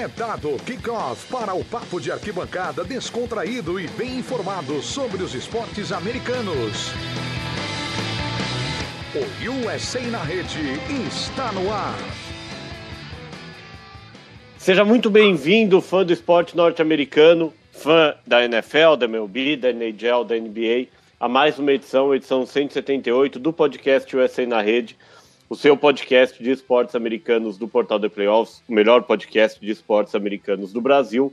É dado kickoff para o papo de arquibancada descontraído e bem informado sobre os esportes americanos. O USA na rede está no ar. Seja muito bem-vindo, fã do esporte norte-americano, fã da NFL, da MLB, da NHL, da NBA, a mais uma edição, edição 178 do podcast USA na rede o seu podcast de esportes americanos do Portal de Playoffs, o melhor podcast de esportes americanos do Brasil.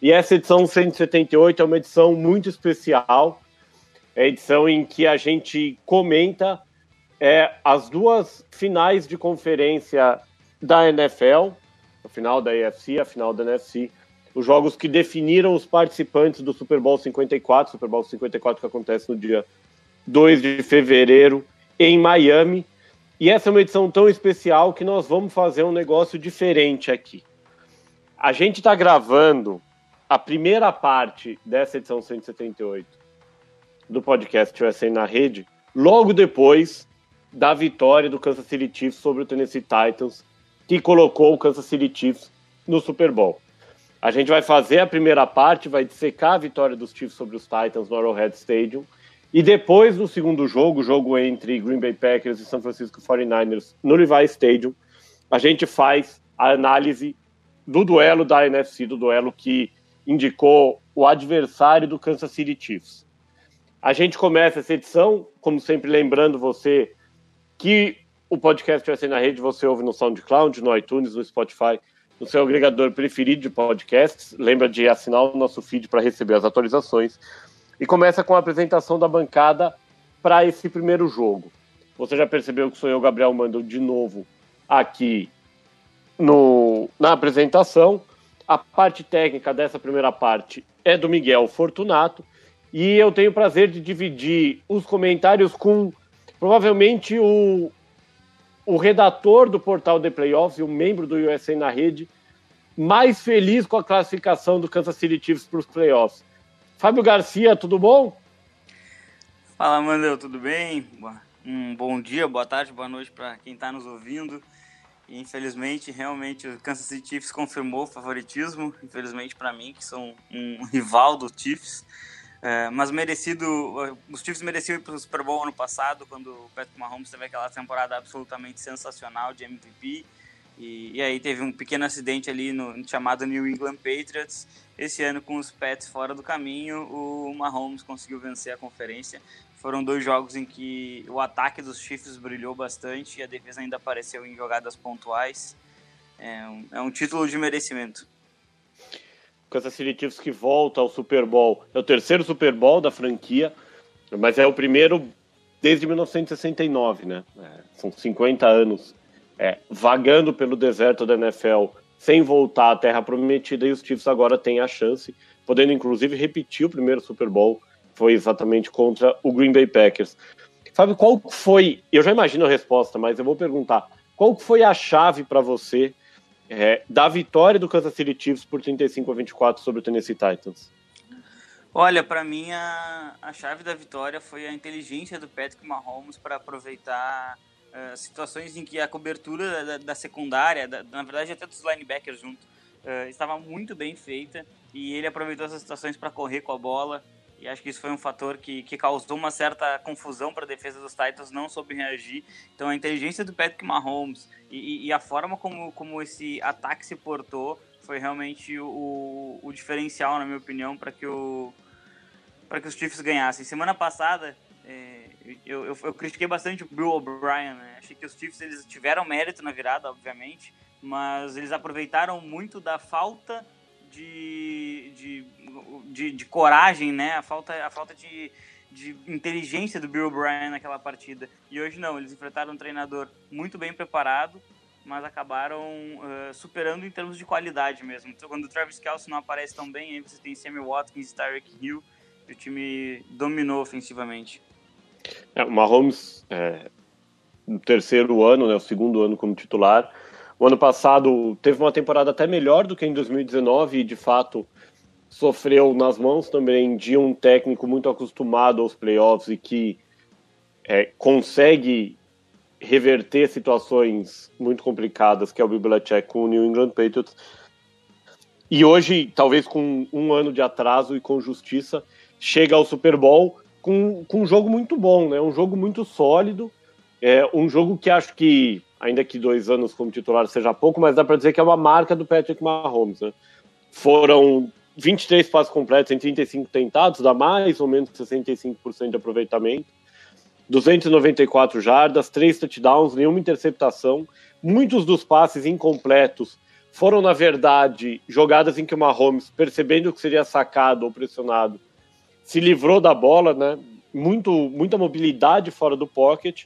E essa edição 178 é uma edição muito especial, é a edição em que a gente comenta é, as duas finais de conferência da NFL, a final da AFC, a final da NFC, os jogos que definiram os participantes do Super Bowl 54, Super Bowl 54 que acontece no dia 2 de fevereiro em Miami. E essa é uma edição tão especial que nós vamos fazer um negócio diferente aqui. A gente está gravando a primeira parte dessa edição 178 do podcast USA na Rede, logo depois da vitória do Kansas City Chiefs sobre o Tennessee Titans, que colocou o Kansas City Chiefs no Super Bowl. A gente vai fazer a primeira parte, vai dissecar a vitória dos Chiefs sobre os Titans no Arrowhead Stadium e depois do segundo jogo, jogo entre Green Bay Packers e San Francisco 49ers no Levi Stadium, a gente faz a análise do duelo da NFC, do duelo que indicou o adversário do Kansas City Chiefs. A gente começa essa edição, como sempre, lembrando você que o podcast vai ser na rede, você ouve no SoundCloud, no iTunes, no Spotify, no seu agregador preferido de podcasts. Lembra de assinar o nosso feed para receber as atualizações e começa com a apresentação da bancada para esse primeiro jogo. Você já percebeu que sou eu, Gabriel Mando, de novo aqui no, na apresentação. A parte técnica dessa primeira parte é do Miguel Fortunato e eu tenho o prazer de dividir os comentários com provavelmente o, o redator do portal The Playoffs e o membro do USA na rede mais feliz com a classificação do Kansas City Chiefs para os playoffs. Fábio Garcia, tudo bom? Fala, Mandel, tudo bem? Um bom dia, boa tarde, boa noite para quem está nos ouvindo. Infelizmente, realmente, o Kansas City Chiefs confirmou o favoritismo, infelizmente para mim, que sou um rival do Chiefs. É, mas merecido, os Chiefs mereciam ir para o Super Bowl ano passado, quando o Patrick Mahomes teve aquela temporada absolutamente sensacional de MVP. E, e, aí teve um pequeno acidente ali no, chamado New England Patriots. Esse ano, com os Pets fora do caminho, o Mahomes conseguiu vencer a conferência. Foram dois jogos em que o ataque dos Chiefs brilhou bastante e a defesa ainda apareceu em jogadas pontuais. É um, é um título de merecimento. Kansas City Chiefs que volta ao Super Bowl. É o terceiro Super Bowl da franquia, mas é o primeiro desde 1969, né? É, são 50 anos é, vagando pelo deserto da NFL sem voltar à Terra Prometida e os Chiefs agora têm a chance, podendo inclusive repetir o primeiro Super Bowl, foi exatamente contra o Green Bay Packers. Sabe qual foi? Eu já imagino a resposta, mas eu vou perguntar: qual foi a chave para você é, da vitória do Kansas City Chiefs por 35 a 24 sobre o Tennessee Titans? Olha, para mim a, a chave da vitória foi a inteligência do Patrick Mahomes para aproveitar uh, situações em que a cobertura da, da secundária, da, na verdade até dos linebackers junto, uh, estava muito bem feita e ele aproveitou essas situações para correr com a bola. E acho que isso foi um fator que, que causou uma certa confusão para a defesa dos Titans, não soube reagir. Então a inteligência do Patrick Mahomes e, e a forma como, como esse ataque se portou foi realmente o, o diferencial, na minha opinião, para que, o, que os Chiefs ganhassem. Semana passada, eu, eu, eu, critiquei bastante o Bill O'Brien, né? Achei que os Chiefs eles tiveram mérito na virada, obviamente, mas eles aproveitaram muito da falta de, de, de, de coragem, né? A falta, a falta de, de inteligência do Bill O'Brien naquela partida. E hoje não, eles enfrentaram um treinador muito bem preparado, mas acabaram uh, superando em termos de qualidade mesmo. Então, quando o Travis Kelce não aparece tão bem, aí você tem Sammy Watkins e Tyreek Hill, e o time dominou ofensivamente. É, o Mahomes, é, no terceiro ano, né, o segundo ano como titular. O ano passado teve uma temporada até melhor do que em 2019 e, de fato, sofreu nas mãos também de um técnico muito acostumado aos playoffs e que é, consegue reverter situações muito complicadas, que é o Belichick com o New England Patriots. e hoje, talvez com um ano de atraso e com justiça, chega ao Super Bowl com, com um jogo muito bom, né? Um jogo muito sólido, é um jogo que acho que, ainda que dois anos como titular seja pouco, mas dá para dizer que é uma marca do Patrick Mahomes. Né? Foram 23 passos completos em 35 tentados, dá mais ou menos 65% de aproveitamento. 294 jardas, 3 touchdowns, nenhuma interceptação. Muitos dos passes incompletos foram, na verdade, jogadas em que o Mahomes, percebendo que seria sacado ou pressionado, se livrou da bola, né? Muito, muita mobilidade fora do pocket.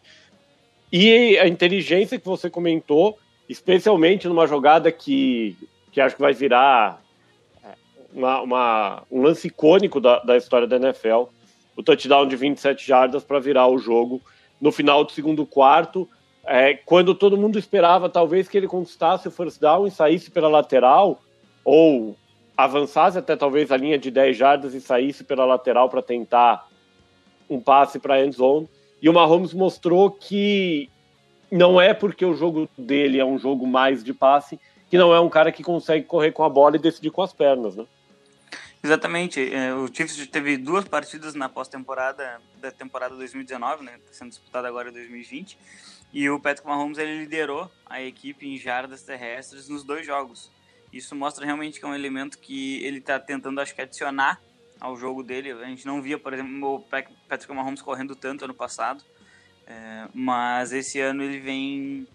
E a inteligência que você comentou, especialmente numa jogada que, que acho que vai virar é, uma, uma, um lance icônico da, da história da NFL, o touchdown de 27 jardas para virar o jogo no final do segundo quarto, é, quando todo mundo esperava talvez que ele conquistasse o first down e saísse pela lateral, ou avançasse até talvez a linha de 10 jardas e saísse pela lateral para tentar um passe para a end zone. E o Mahomes mostrou que não é porque o jogo dele é um jogo mais de passe que não é um cara que consegue correr com a bola e decidir com as pernas, né? Exatamente. É, o Chiefs teve duas partidas na pós-temporada da temporada 2019, né? Tá sendo disputada agora em 2020. E o Patrick Mahomes ele liderou a equipe em jardas terrestres nos dois jogos. Isso mostra realmente que é um elemento que ele está tentando, acho que, adicionar ao jogo dele. A gente não via, por exemplo, o Patrick Mahomes correndo tanto ano passado, é, mas esse ano ele vem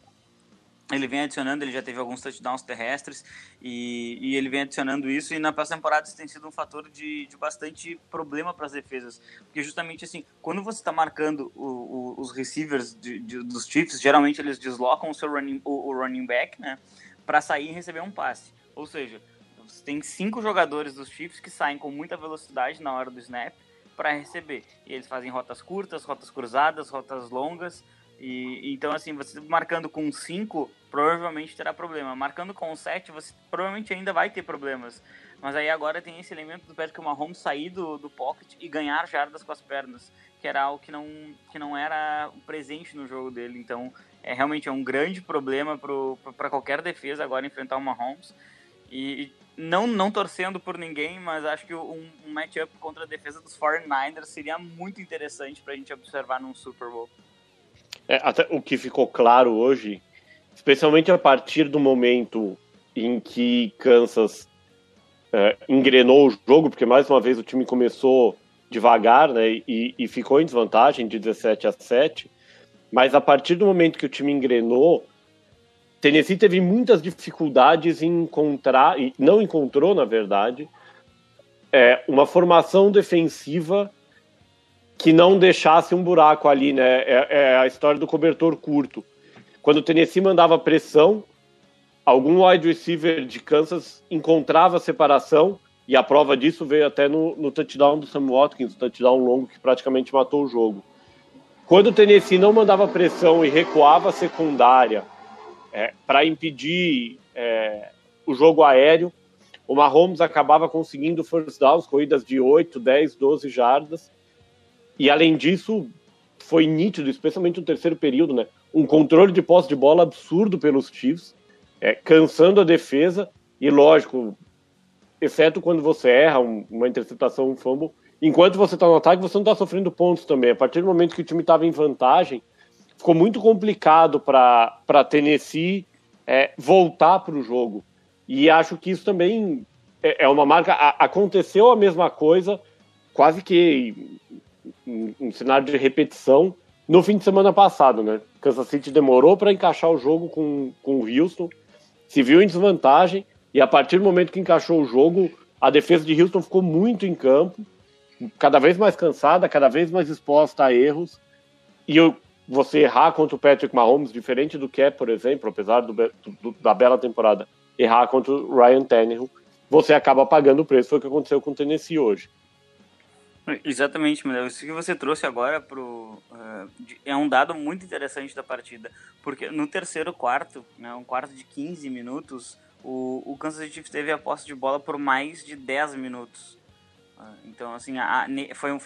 ele vem adicionando, ele já teve alguns touchdowns terrestres e, e ele vem adicionando isso e na pós-temporada isso tem sido um fator de, de bastante problema para as defesas, porque justamente assim, quando você está marcando o, o, os receivers de, de, dos Chiefs, geralmente eles deslocam o seu running, o, o running back, né, para sair e receber um passe. Ou seja, você tem cinco jogadores dos Chiefs que saem com muita velocidade na hora do snap para receber. E eles fazem rotas curtas, rotas cruzadas, rotas longas. E então assim, você marcando com cinco provavelmente terá problema. Marcando com sete, você provavelmente ainda vai ter problemas. Mas aí agora tem esse elemento do Patrick Mahomes sair do, do pocket e ganhar jardas com as pernas, que era algo que não, que não era presente no jogo dele. Então, é realmente é um grande problema para qualquer defesa agora enfrentar o Mahomes. E, não, não torcendo por ninguém, mas acho que um, um matchup contra a defesa dos 49ers seria muito interessante para a gente observar num Super Bowl. É, até o que ficou claro hoje, especialmente a partir do momento em que Kansas é, engrenou o jogo, porque mais uma vez o time começou devagar né, e, e ficou em desvantagem de 17 a 7, mas a partir do momento que o time engrenou, Tennessee teve muitas dificuldades em encontrar, e não encontrou, na verdade, é, uma formação defensiva que não deixasse um buraco ali, né? É, é, a história do cobertor curto. Quando o Tennessee mandava pressão, algum wide receiver de Kansas encontrava separação, e a prova disso veio até no, no touchdown do Sam Watkins, o touchdown longo que praticamente matou o jogo. Quando o Tennessee não mandava pressão e recuava a secundária, é, para impedir é, o jogo aéreo. O Mahomes acabava conseguindo first downs, corridas de 8, 10, 12 jardas. E além disso, foi nítido, especialmente no terceiro período, né? Um controle de posse de bola absurdo pelos Chiefs, é, cansando a defesa. E lógico, exceto quando você erra um, uma interceptação, um fumble, enquanto você está no ataque, você não está sofrendo pontos também. A partir do momento que o time estava em vantagem, ficou muito complicado para Tennessee é, voltar para o jogo. E acho que isso também é, é uma marca. A, aconteceu a mesma coisa, quase que um, um cenário de repetição no fim de semana passado, né? Kansas City demorou para encaixar o jogo com, com o Houston, se viu em desvantagem, e a partir do momento que encaixou o jogo, a defesa de Houston ficou muito em campo, cada vez mais cansada, cada vez mais exposta a erros. E eu você errar contra o Patrick Mahomes, diferente do que é, por exemplo, apesar do, do, da bela temporada, errar contra o Ryan Tannehill, você acaba pagando o preço. Foi o que aconteceu com o Tennessee hoje. Exatamente, Miguel. Isso que você trouxe agora pro, uh, é um dado muito interessante da partida. Porque no terceiro quarto, né, um quarto de 15 minutos, o, o Kansas City teve a posse de bola por mais de 10 minutos. Então, assim, a, foi, um,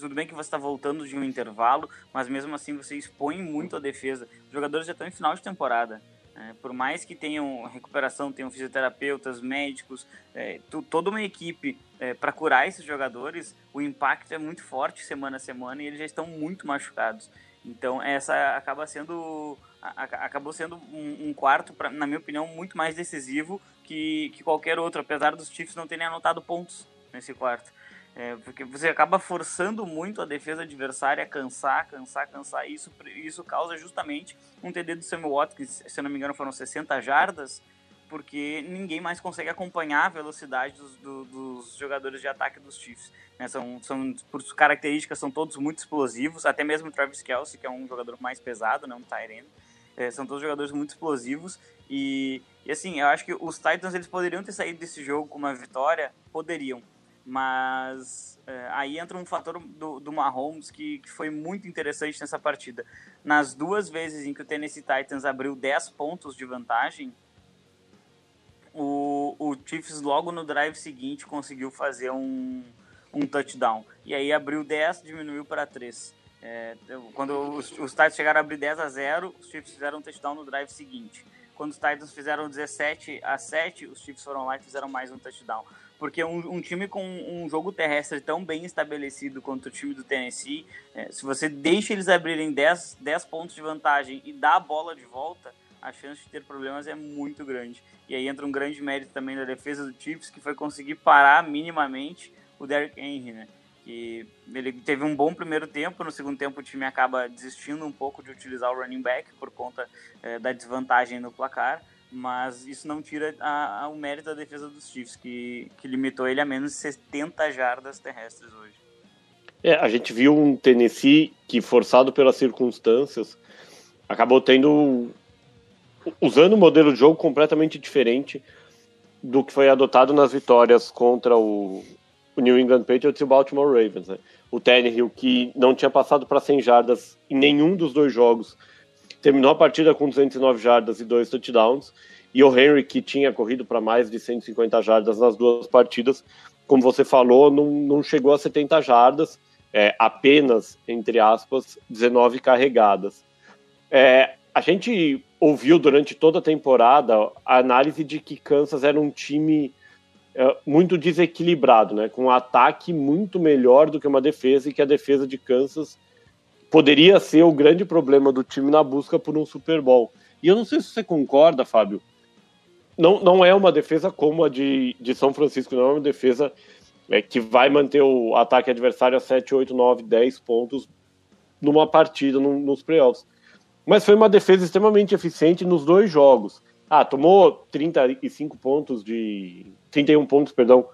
tudo bem que você está voltando de um intervalo, mas mesmo assim você expõe muito a defesa. Os jogadores já estão em final de temporada. É, por mais que tenham recuperação, tenham fisioterapeutas, médicos, é, toda uma equipe é, para curar esses jogadores, o impacto é muito forte semana a semana e eles já estão muito machucados. Então essa acaba sendo acabou sendo um, um quarto, pra, na minha opinião, muito mais decisivo que, que qualquer outro, apesar dos Chiefs não terem anotado pontos nesse quarto. É, porque você acaba forçando muito a defesa adversária a cansar, cansar, cansar. E isso, isso causa justamente um TD do Samuel Watkins, se não me engano foram 60 jardas, porque ninguém mais consegue acompanhar a velocidade dos, do, dos jogadores de ataque dos Chiefs. Né? São, são, por características, são todos muito explosivos, até mesmo o Travis Kelsey, que é um jogador mais pesado, né? um Tyrene. É, são todos jogadores muito explosivos e, e assim, eu acho que os Titans eles poderiam ter saído desse jogo com uma vitória, poderiam, mas é, aí entra um fator do, do Mahomes que, que foi muito interessante nessa partida. Nas duas vezes em que o Tennessee Titans abriu 10 pontos de vantagem, o, o Chiefs logo no drive seguinte conseguiu fazer um, um touchdown. E aí abriu 10, diminuiu para 3. É, quando os, os Titans chegaram a abrir 10 a 0, os Chiefs fizeram um touchdown no drive seguinte. Quando os Titans fizeram 17 a 7, os Chiefs foram lá e fizeram mais um touchdown. Porque um, um time com um jogo terrestre tão bem estabelecido quanto o time do Tennessee, é, se você deixa eles abrirem 10, 10 pontos de vantagem e dá a bola de volta, a chance de ter problemas é muito grande. E aí entra um grande mérito também da defesa do Chiefs, que foi conseguir parar minimamente o Derrick Henry, né? Que ele teve um bom primeiro tempo, no segundo tempo o time acaba desistindo um pouco de utilizar o running back por conta é, da desvantagem no placar, mas isso não tira a, a, o mérito da defesa dos Chiefs, que, que limitou ele a menos de 70 jardas terrestres hoje. É, a gente viu um Tennessee que, forçado pelas circunstâncias, acabou tendo. usando um modelo de jogo completamente diferente do que foi adotado nas vitórias contra o, o New England Patriots e o Baltimore Ravens. Né? O Tannehill, que não tinha passado para 100 jardas em nenhum dos dois jogos, terminou a partida com 209 jardas e dois touchdowns. E o Henry, que tinha corrido para mais de 150 jardas nas duas partidas, como você falou, não, não chegou a 70 jardas, é, apenas, entre aspas, 19 carregadas. É, a gente ouviu durante toda a temporada a análise de que Kansas era um time é, muito desequilibrado, né? com um ataque muito melhor do que uma defesa e que a defesa de Kansas poderia ser o grande problema do time na busca por um Super Bowl. E eu não sei se você concorda, Fábio. Não, não é uma defesa como a de, de São Francisco, não é uma defesa é, que vai manter o ataque adversário a 7, 8, 9, 10 pontos numa partida, num, nos playoffs. Mas foi uma defesa extremamente eficiente nos dois jogos. Ah, tomou 35 pontos de. 31 pontos, perdão,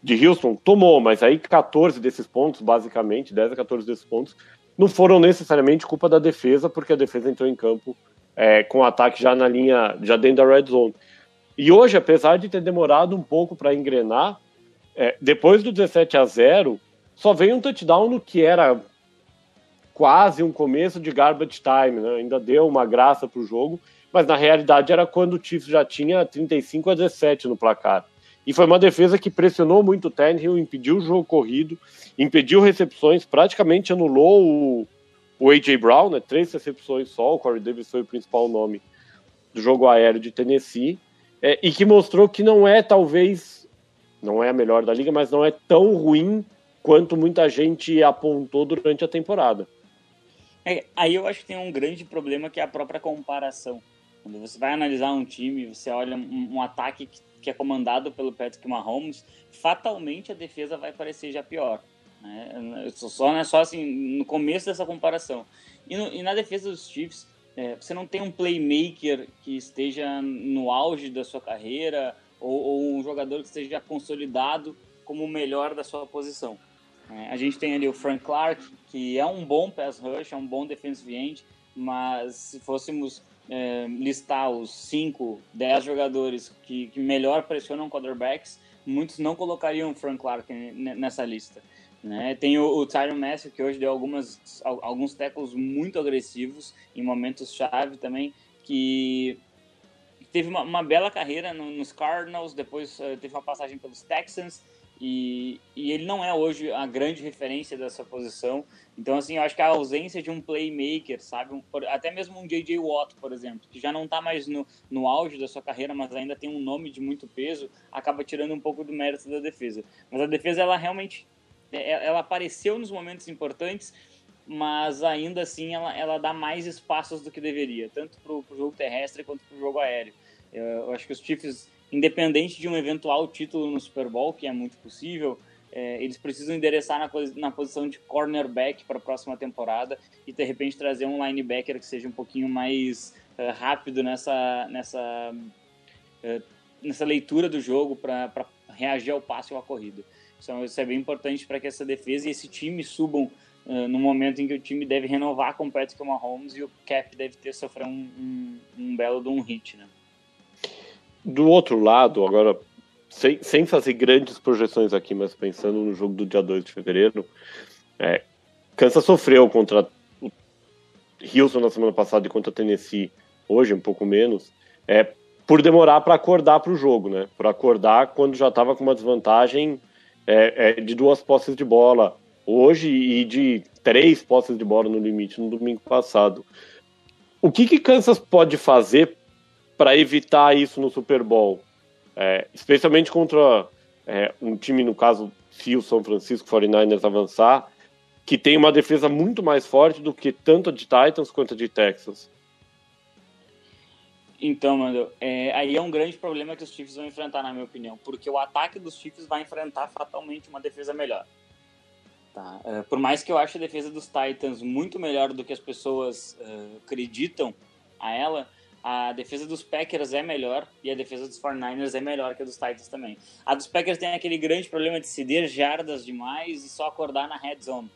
de Houston? Tomou, mas aí 14 desses pontos, basicamente, 10 a 14 desses pontos, não foram necessariamente culpa da defesa, porque a defesa entrou em campo é, com o ataque já na linha, já dentro da red zone. E hoje, apesar de ter demorado um pouco para engrenar, é, depois do 17 a 0, só veio um touchdown no que era quase um começo de garbage time, né? ainda deu uma graça para o jogo, mas na realidade era quando o Chiefs já tinha 35 a 17 no placar. E foi uma defesa que pressionou muito o Tannehill, impediu o jogo corrido, impediu recepções, praticamente anulou o, o A.J. Brown, né? três recepções só, o Corey Davis foi o principal nome do jogo aéreo de Tennessee, é, e que mostrou que não é, talvez, não é a melhor da liga, mas não é tão ruim quanto muita gente apontou durante a temporada. É, aí eu acho que tem um grande problema que é a própria comparação. Quando você vai analisar um time, você olha um, um ataque que, que, é comandado pelo Patrick Mahomes, fatalmente a defesa vai parecer já pior. Né? Só, né, só assim, no começo dessa comparação. E, no, e na defesa dos Chiefs, é, você não tem um playmaker que esteja no auge da sua carreira ou, ou um jogador que esteja consolidado como o melhor da sua posição. É, a gente tem ali o Frank Clark, que é um bom pass rush, é um bom defensive end, mas se fôssemos é, listar os 5, 10 jogadores que, que, melhor pressionam quarterbacks, muitos não colocariam Frank Clark nessa lista. Né? Tem o, o Tyron Matthew, que hoje deu algumas, alguns tackles muito agressivos em momentos-chave também, que teve uma, uma bela carreira no, nos Cardinals, depois uh, teve uma passagem pelos Texans, e, e ele não é hoje a grande referência dessa posição. Então, assim, eu acho que a ausência de um playmaker, sabe? Um, até mesmo um J.J. Watt, por exemplo, que já não está mais no, no auge da sua carreira, mas ainda tem um nome de muito peso, acaba tirando um pouco do mérito da defesa. Mas a defesa, ela realmente é, ela apareceu nos momentos importantes, mas ainda assim ela, ela dá mais espaços do que deveria, tanto para o jogo terrestre quanto para o jogo aéreo. Eu, eu acho que os Chiefs, independente de um eventual título no Super Bowl, que é muito possível, é, eles precisam endereçar na, na posição de cornerback para a próxima temporada e de repente trazer um linebacker que seja um pouquinho mais uh, rápido nessa, nessa, uh, nessa leitura do jogo para reagir ao passe ou à corrida. Então, isso é bem importante para que essa defesa e esse time subam uh, no momento em que o time deve renovar com o Patrick Mahomes e o Cap deve ter sofrer um, um, um belo de um hit, né? Do outro lado, agora sem, sem fazer grandes projeções aqui, mas pensando no jogo do dia 2 de fevereiro, é, Kansas sofreu contra o Houston na semana passada e contra Tennessee hoje, um pouco menos, é, por demorar para acordar para o jogo, né? Por acordar quando já estava com uma desvantagem é, é, de duas posses de bola hoje e de três posses de bola no limite no domingo passado. O que, que Kansas pode fazer para evitar isso no Super Bowl? É, especialmente contra é, um time, no caso, se o São Francisco 49ers avançar, que tem uma defesa muito mais forte do que tanto a de Titans quanto a de Texas. Então, mano, é, aí é um grande problema que os Chiefs vão enfrentar, na minha opinião, porque o ataque dos Chiefs vai enfrentar fatalmente uma defesa melhor. Tá? É, por mais que eu ache a defesa dos Titans muito melhor do que as pessoas uh, acreditam a ela, a defesa dos Packers é melhor e a defesa dos 49ers é melhor que a dos Titans também. A dos Packers tem aquele grande problema de ceder jardas demais e só acordar na red zone.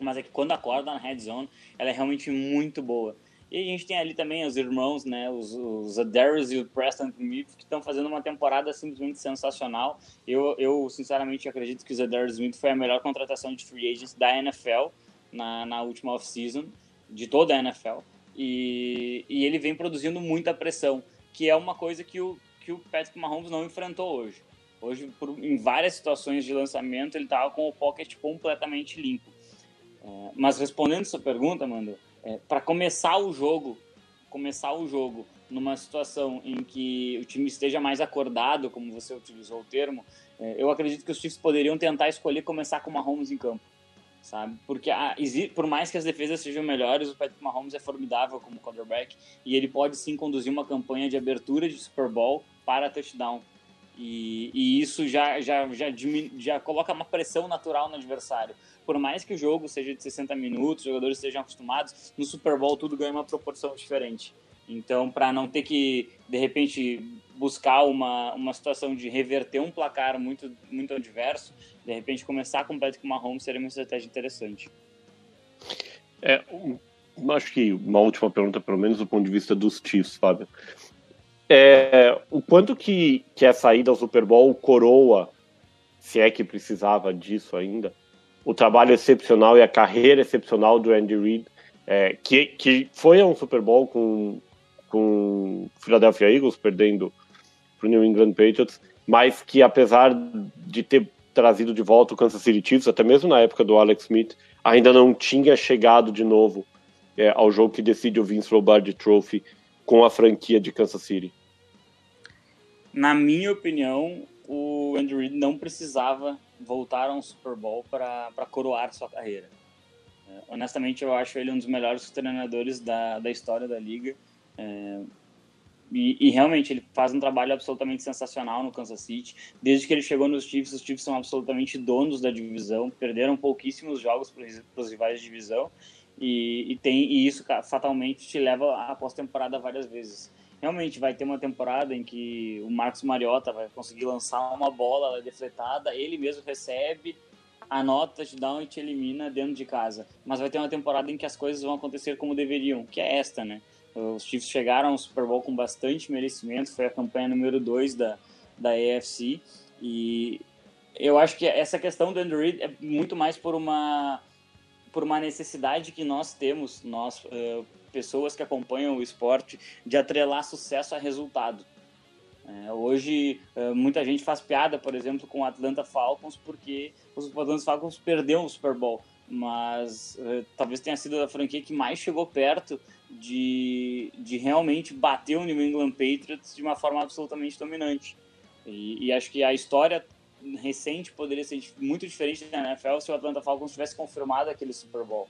Mas é que quando acorda na red zone, ela é realmente muito boa. E a gente tem ali também os irmãos, né, os, os e o Preston Smith, que estão fazendo uma temporada simplesmente sensacional. Eu, eu sinceramente acredito que o Adarius Smith foi a melhor contratação de free agents da NFL na, na última off-season, de toda a NFL. E, e ele vem produzindo muita pressão, que é uma coisa que o, que o Patrick Mahomes não enfrentou hoje. Hoje, por, em várias situações de lançamento, ele estava com o pocket completamente limpo. É, mas respondendo sua pergunta, Mando, é, para começar o jogo, começar o jogo numa situação em que o time esteja mais acordado, como você utilizou o termo, é, eu acredito que os Chiefs poderiam tentar escolher começar com o Mahomes em campo sabe? Porque a, por mais que as defesas sejam melhores, o Patrick Mahomes é formidável como quarterback e ele pode sim conduzir uma campanha de abertura de Super Bowl para touchdown. E, e isso já, já, já, já coloca uma pressão natural no adversário. Por mais que o jogo seja de 60 minutos, os jogadores estejam acostumados, no Super Bowl tudo ganha uma proporção diferente. Então, para não ter que, de repente, buscar uma, uma situação de reverter um placar muito, muito adverso, de repente começar com o Patrick Mahomes seria uma estratégia interessante. É, acho que uma última pergunta, pelo menos do ponto de vista dos Chiefs, Fábio. É, o quanto que, que a saída ao Super Bowl coroa, se é que precisava disso ainda, o trabalho excepcional e a carreira excepcional do Andy Reid, é, que, que foi a um Super Bowl com com Philadelphia Eagles, perdendo para o New England Patriots, mas que apesar de ter trazido de volta o Kansas City Chiefs, até mesmo na época do Alex Smith, ainda não tinha chegado de novo é, ao jogo que decide o Vince Lombardi Trophy com a franquia de Kansas City. Na minha opinião, o Andrew Reid não precisava voltar a um Super Bowl para coroar sua carreira. É, honestamente, eu acho ele um dos melhores treinadores da, da história da liga. É, e, e, realmente ele faz um trabalho absolutamente sensacional no Kansas City. Desde que ele chegou nos Chiefs, os Chiefs são absolutamente donos da divisão, perderam pouquíssimos jogos para os rivais de divisão e, e, tem, e isso fatalmente te leva à pós-temporada várias vezes. Realmente vai ter uma temporada em que o Marcos Mariota vai conseguir lançar uma bola é defletada, ele mesmo recebe, anota, te dá e te elimina dentro de casa. Mas vai ter uma temporada em que as coisas vão acontecer como deveriam, que é esta, né? Os Chiefs chegaram ao Super Bowl com bastante merecimento, foi a campanha número 2 da, da AFC. E eu acho que essa questão do Andrew Reid é muito mais por uma, por uma necessidade que nós temos, nós, uh, pessoas que acompanham o esporte, de atrelar sucesso a resultado. É, hoje, é, muita gente faz piada, por exemplo, com o Atlanta Falcons, porque os Atlanta Falcons perderam o Super Bowl, mas talvez tenha sido a franquia que mais chegou perto de, de realmente bater o New England Patriots de uma forma absolutamente dominante. E, e acho que a história recente poderia ser muito diferente da NFL se o Atlanta Falcons tivesse confirmado aquele Super Bowl.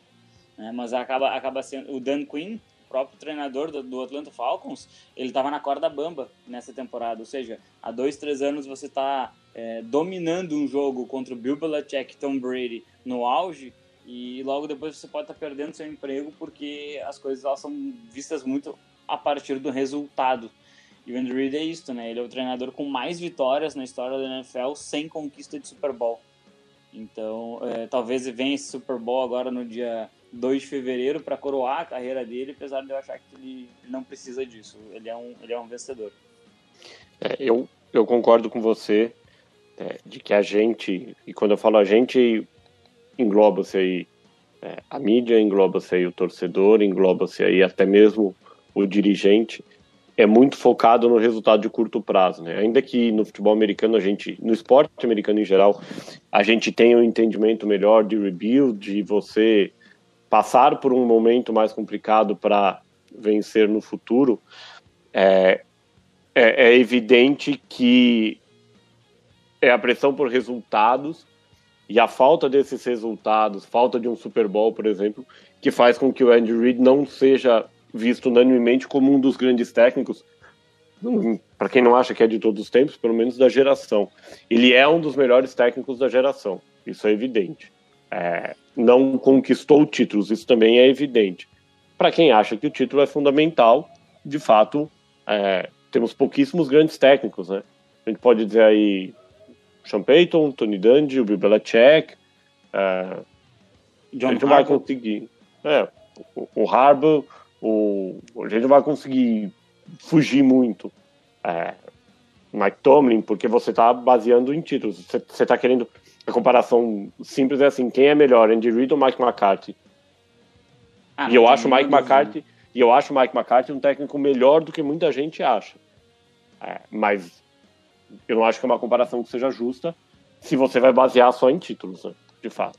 Né? Mas acaba, acaba sendo. O Dan Quinn, próprio treinador do, do Atlanta Falcons, ele estava na corda bamba nessa temporada. Ou seja, há dois, três anos você está é, dominando um jogo contra o Bill Belichick e Tom Brady no auge e logo depois você pode estar tá perdendo seu emprego porque as coisas elas são vistas muito a partir do resultado. E o Andy Reid é isso, né? Ele é o treinador com mais vitórias na história da NFL sem conquista de Super Bowl. Então, é, talvez venha esse Super Bowl agora no dia 2 de fevereiro para coroar a carreira dele, apesar de eu achar que ele não precisa disso. Ele é um, ele é um vencedor. É, eu, eu concordo com você é, de que a gente, e quando eu falo a gente, engloba-se aí é, a mídia, engloba-se aí o torcedor, engloba-se aí até mesmo o dirigente é muito focado no resultado de curto prazo, né? Ainda que no futebol americano a gente, no esporte americano em geral, a gente tenha um entendimento melhor de rebuild, de você passar por um momento mais complicado para vencer no futuro, é, é, é evidente que é a pressão por resultados e a falta desses resultados, falta de um Super Bowl, por exemplo, que faz com que o Andy Reid não seja visto unanimemente como um dos grandes técnicos, para quem não acha que é de todos os tempos, pelo menos da geração. Ele é um dos melhores técnicos da geração, isso é evidente. É, não conquistou títulos, isso também é evidente. Para quem acha que o título é fundamental, de fato, é, temos pouquíssimos grandes técnicos, né? A gente pode dizer aí Sean Payton, Tony Dungy, o Bill Belichick, é, John a gente vai conseguir. É, o, o Harbaugh, o, a gente não vai conseguir fugir muito. É, Mike Tomlin, porque você está baseando em títulos. Você está querendo. A comparação simples é assim: quem é melhor, Andy Reid ou Mike McCarthy? Ah, e eu acho Mike McCarthy. E eu acho Mike McCarthy um técnico melhor do que muita gente acha. É, mas eu não acho que é uma comparação que seja justa se você vai basear só em títulos, né, de fato.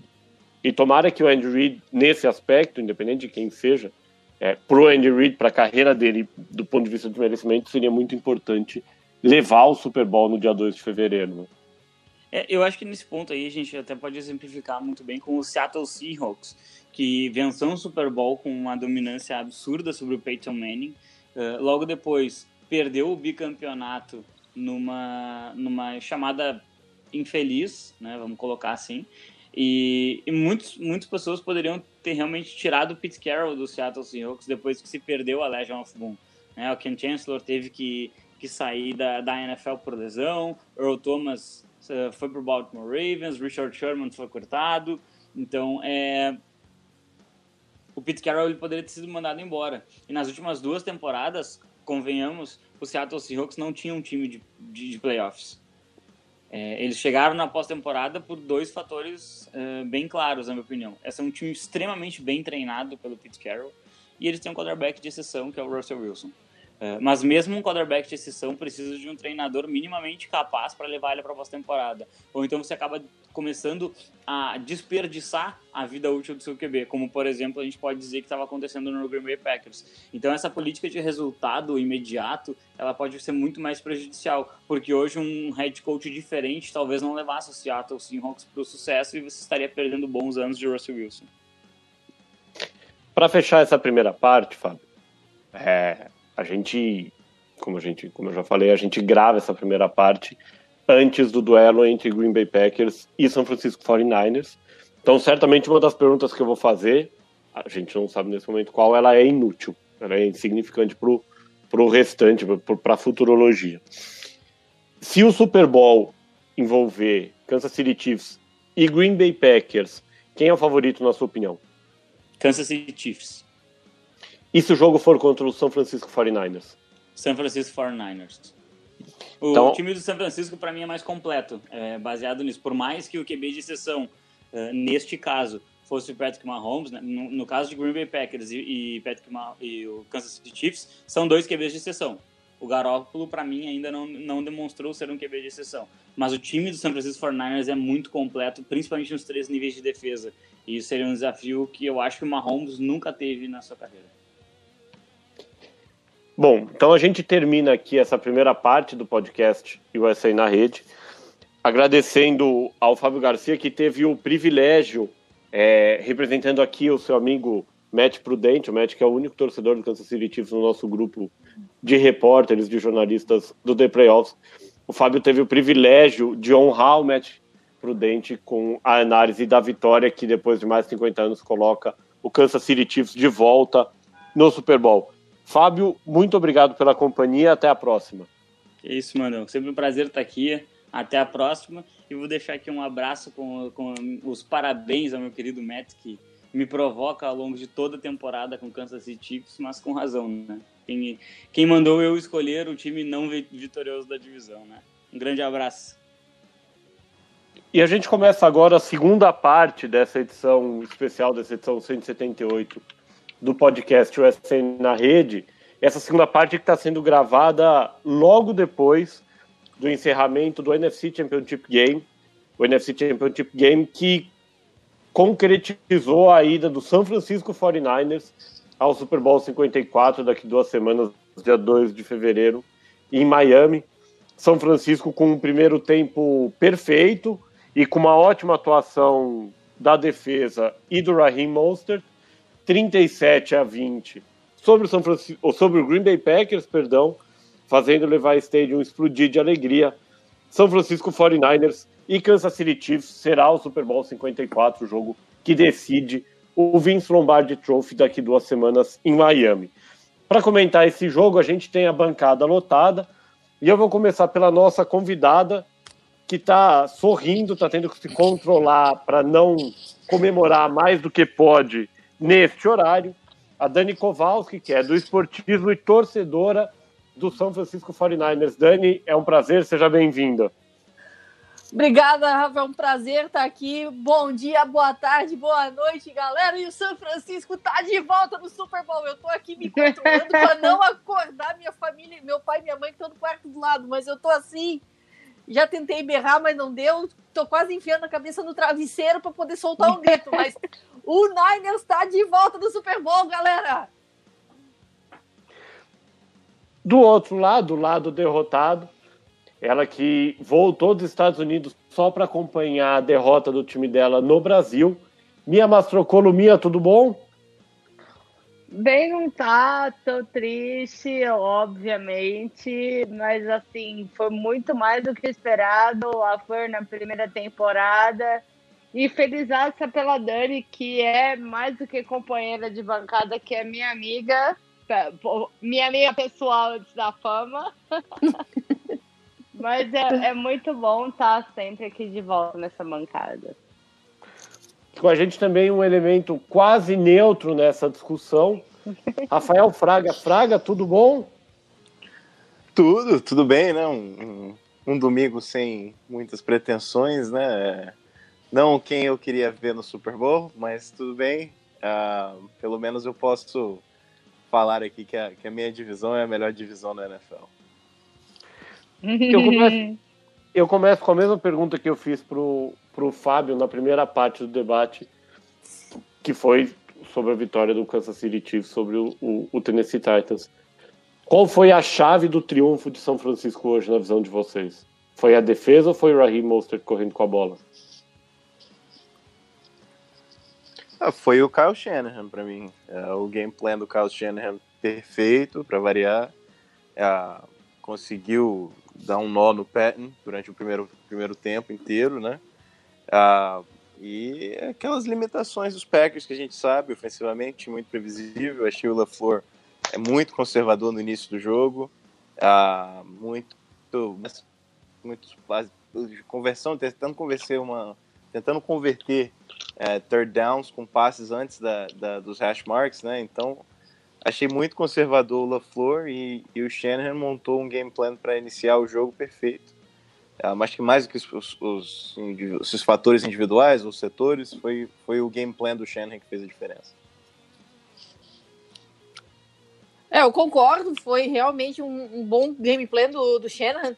E tomara que o Andy Reid, nesse aspecto, independente de quem seja, é, pro Andy Reid, para a carreira dele, do ponto de vista de merecimento, seria muito importante levar o Super Bowl no dia 2 de fevereiro. Né? É, eu acho que nesse ponto aí a gente até pode exemplificar muito bem com o Seattle Seahawks, que venceu um Super Bowl com uma dominância absurda sobre o Peyton Manning. Uh, logo depois, perdeu o bicampeonato numa, numa chamada infeliz, né, vamos colocar assim. E, e muitos, muitas pessoas poderiam ter realmente tirado o Pete Carroll do Seattle Seahawks depois que se perdeu a Legion of Boom. Né? O Ken Chancellor teve que, que sair da, da NFL por lesão, Earl Thomas uh, foi para o Baltimore Ravens, Richard Sherman foi cortado. Então, é, o Pete Carroll ele poderia ter sido mandado embora. E nas últimas duas temporadas, convenhamos, o Seattle Seahawks não tinha um time de, de, de playoffs. É, eles chegaram na pós-temporada por dois fatores é, bem claros, na minha opinião. Esse é um time extremamente bem treinado pelo Pete Carroll e eles têm um quarterback de exceção, que é o Russell Wilson. É, mas mesmo um quarterback de exceção precisa de um treinador minimamente capaz para levar ele para a pós-temporada. Ou então você acaba começando a desperdiçar a vida útil do seu QB, como por exemplo a gente pode dizer que estava acontecendo no Green Bay Packers. Então essa política de resultado imediato, ela pode ser muito mais prejudicial, porque hoje um head coach diferente talvez não levasse o Seattle Seahawks para o sucesso e você estaria perdendo bons anos de Russell Wilson. Para fechar essa primeira parte, Fábio, é, a gente, como, a gente, como eu já falei, a gente grava essa primeira parte antes do duelo entre Green Bay Packers e São Francisco 49ers. Então, certamente uma das perguntas que eu vou fazer, a gente não sabe nesse momento qual, ela é inútil, ela é insignificante para o restante, para a futurologia. Se o Super Bowl envolver Kansas City Chiefs e Green Bay Packers, quem é o favorito na sua opinião? Kansas City Chiefs. E se o jogo for contra o São Francisco 49ers? São Francisco 49ers. O então, time do São Francisco, para mim, é mais completo, é, baseado nisso. Por mais que o QB de exceção, uh, neste caso, fosse o Patrick Mahomes, né? no, no, caso de Green Bay Packers e, e, Patrick e o Kansas City Chiefs, são dois QBs de exceção. O Garoppolo, para mim, ainda não, não demonstrou ser um QB de exceção. Mas o time do San Francisco 49ers é muito completo, principalmente nos três níveis de defesa. E isso seria um desafio que eu acho que o Mahomes nunca teve na sua carreira. Bom, então a gente termina aqui essa primeira parte do podcast USA na Rede, agradecendo ao Fábio Garcia que teve o privilégio, é, representando aqui o seu amigo Matt Prudente, o Matt que é o único torcedor do Kansas City Chiefs no nosso grupo de repórteres, de jornalistas do The Playoffs. O Fábio teve o privilégio de honrar o Matt Prudente com a análise da vitória que depois de mais de 50 anos coloca o Kansas City Chiefs de volta no Super Bowl. Fábio, muito obrigado pela companhia, até a próxima. É isso, mano. Sempre um prazer estar aqui. Até a próxima. E vou deixar aqui um abraço com, com os parabéns ao meu querido Matt, que me provoca ao longo de toda a temporada com Kansas City Chiefs, mas com razão, né? Quem, quem mandou eu escolher o time não vitorioso da divisão, né? Um grande abraço. E a gente começa agora a segunda parte dessa edição especial, dessa edição 178 do podcast USA na Rede. Essa segunda parte que está sendo gravada logo depois do encerramento do NFC Championship Game, o NFC Championship Game que concretizou a ida do San Francisco 49ers ao Super Bowl 54 daqui duas semanas, dia 2 de fevereiro, em Miami. São Francisco com um primeiro tempo perfeito e com uma ótima atuação da defesa e do Raheem Mostert, 37 a 20 sobre o São Francisco, ou sobre o Green Bay Packers, perdão, fazendo levar Stadium explodir de alegria. São Francisco 49ers e Kansas City Chiefs será o Super Bowl 54, o jogo que decide o Vince Lombardi Trophy daqui duas semanas em Miami. Para comentar esse jogo, a gente tem a bancada lotada e eu vou começar pela nossa convidada, que está sorrindo, está tendo que se controlar para não comemorar mais do que pode neste horário. A Dani Kowalski, que é do esportismo e torcedora do São Francisco 49ers. Dani, é um prazer, seja bem-vinda. Obrigada, Rafa. É um prazer estar aqui. Bom dia, boa tarde, boa noite, galera. E o São Francisco tá de volta no Super Bowl. Eu tô aqui me controlando para não acordar minha família, meu pai e minha mãe que estão no quarto do lado, mas eu tô assim. Já tentei berrar, mas não deu. Tô quase enfiando a cabeça no travesseiro para poder soltar um grito, mas o Niners tá de volta no Super Bowl, galera. Do outro lado, do lado derrotado, ela que voltou dos Estados Unidos só para acompanhar a derrota do time dela no Brasil. Mia Mastrocolo, Mia, tudo bom? Bem, não tá, tô triste, obviamente, mas assim, foi muito mais do que esperado. A Flor na primeira temporada. E felizaça pela Dani, que é mais do que companheira de bancada, que é minha amiga, minha amiga pessoal antes da fama. Mas é, é muito bom estar sempre aqui de volta nessa bancada. Com a gente também um elemento quase neutro nessa discussão. Rafael Fraga. Fraga, tudo bom? Tudo, tudo bem, né? Um, um, um domingo sem muitas pretensões, né? Não quem eu queria ver no Super Bowl, mas tudo bem. Uh, pelo menos eu posso falar aqui que a, que a minha divisão é a melhor divisão da NFL. Eu começo, eu começo com a mesma pergunta que eu fiz pro, pro Fábio na primeira parte do debate, que foi sobre a vitória do Kansas City Chiefs sobre o, o, o Tennessee Titans. Qual foi a chave do triunfo de São Francisco hoje na visão de vocês? Foi a defesa ou foi o Raheem Mostert correndo com a bola? Ah, foi o Kyle Shanahan para mim. É, o game plan do Kyle Shanahan perfeito, para variar. É, conseguiu dar um nó no Patton durante o primeiro, primeiro tempo inteiro, né? Ah, e aquelas limitações dos Packers que a gente sabe, ofensivamente, muito previsível. Achei o LaFleur é muito conservador no início do jogo, ah, muito, muito conversão, tentando converter uma, tentando converter é, third downs com passes antes da, da, dos hash marks, né? Então achei muito conservador o LaFleur e, e o Shanahan montou um game plan para iniciar o jogo perfeito. Uh, mas que mais do que os, os, os, os, fatores individuais, os setores, foi, foi o game plan do Shanahan que fez a diferença. É, eu concordo, foi realmente um, um bom gameplay do, do Shanahan.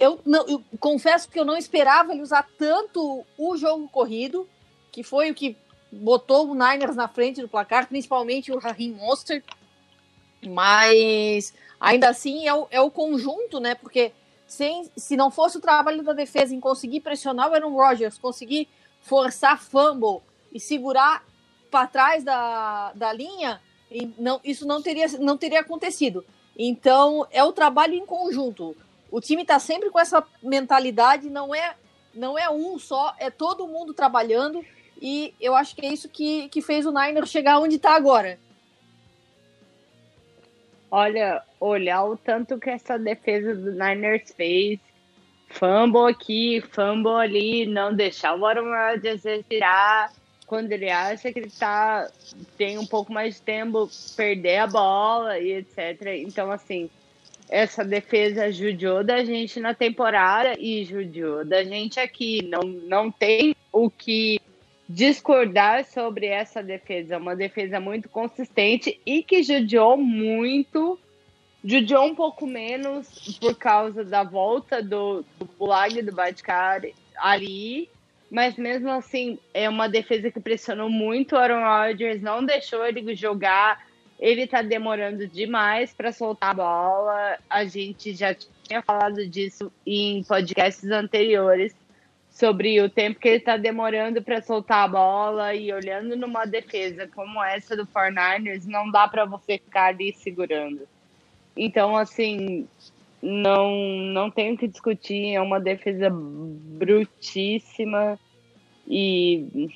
Eu, não, eu confesso que eu não esperava ele usar tanto o jogo corrido, que foi o que botou o Niners na frente do placar, principalmente o Raheem Monster. Mas ainda assim é o, é o conjunto, né? Porque sem, se não fosse o trabalho da defesa em conseguir pressionar o Aaron Rodgers, conseguir forçar fumble e segurar para trás da, da linha, não, isso não teria, não teria acontecido. Então, é o trabalho em conjunto. O time está sempre com essa mentalidade, não é, não é um só, é todo mundo trabalhando. E eu acho que é isso que, que fez o Niners chegar onde está agora. Olha, olhar o tanto que essa defesa do Niners fez. Fumble aqui, fumble ali, não deixar o Aaron Rodgers retirar quando ele acha que ele tá, tem um pouco mais de tempo, perder a bola e etc. Então, assim, essa defesa judiou da gente na temporada e judiou da gente aqui. Não, não tem o que discordar sobre essa defesa. É uma defesa muito consistente e que judiou muito. Judiou um pouco menos por causa da volta do, do Bulag do Badkar ali. Mas mesmo assim, é uma defesa que pressionou muito o Aaron Rodgers, não deixou ele jogar. Ele tá demorando demais para soltar a bola. A gente já tinha falado disso em podcasts anteriores sobre o tempo que ele está demorando para soltar a bola e olhando numa defesa como essa do 49ers, não dá para você ficar ali segurando. Então, assim, não, não tenho que discutir, é uma defesa brutíssima e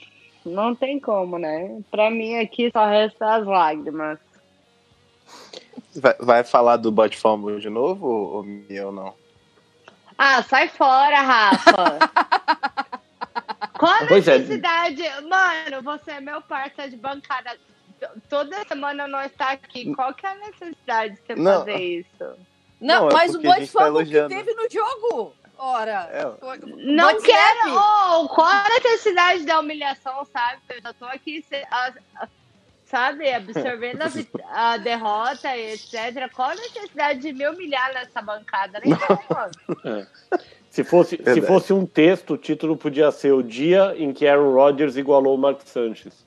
não tem como, né? Para mim aqui só resta as lágrimas. Vai, vai falar do bot fumble de novo ou, ou não? Ah, sai fora, Rafa. Qual a pois é. necessidade? É. Mano, você é meu parceiro de bancada. Toda semana nós está aqui. Qual que é a necessidade de você não. fazer isso? Não, não é mas o foi tá que teve no jogo. Ora, é. não quero. Oh, qual a necessidade da humilhação, sabe? Eu já tô aqui. Sabe, absorvendo a, a, derrota, etc. Qual a necessidade de me humilhar nessa bancada? Nem é. Se fosse, se fosse um texto, o título podia ser O Dia em que Aaron Rodgers igualou o Mark Sanchez.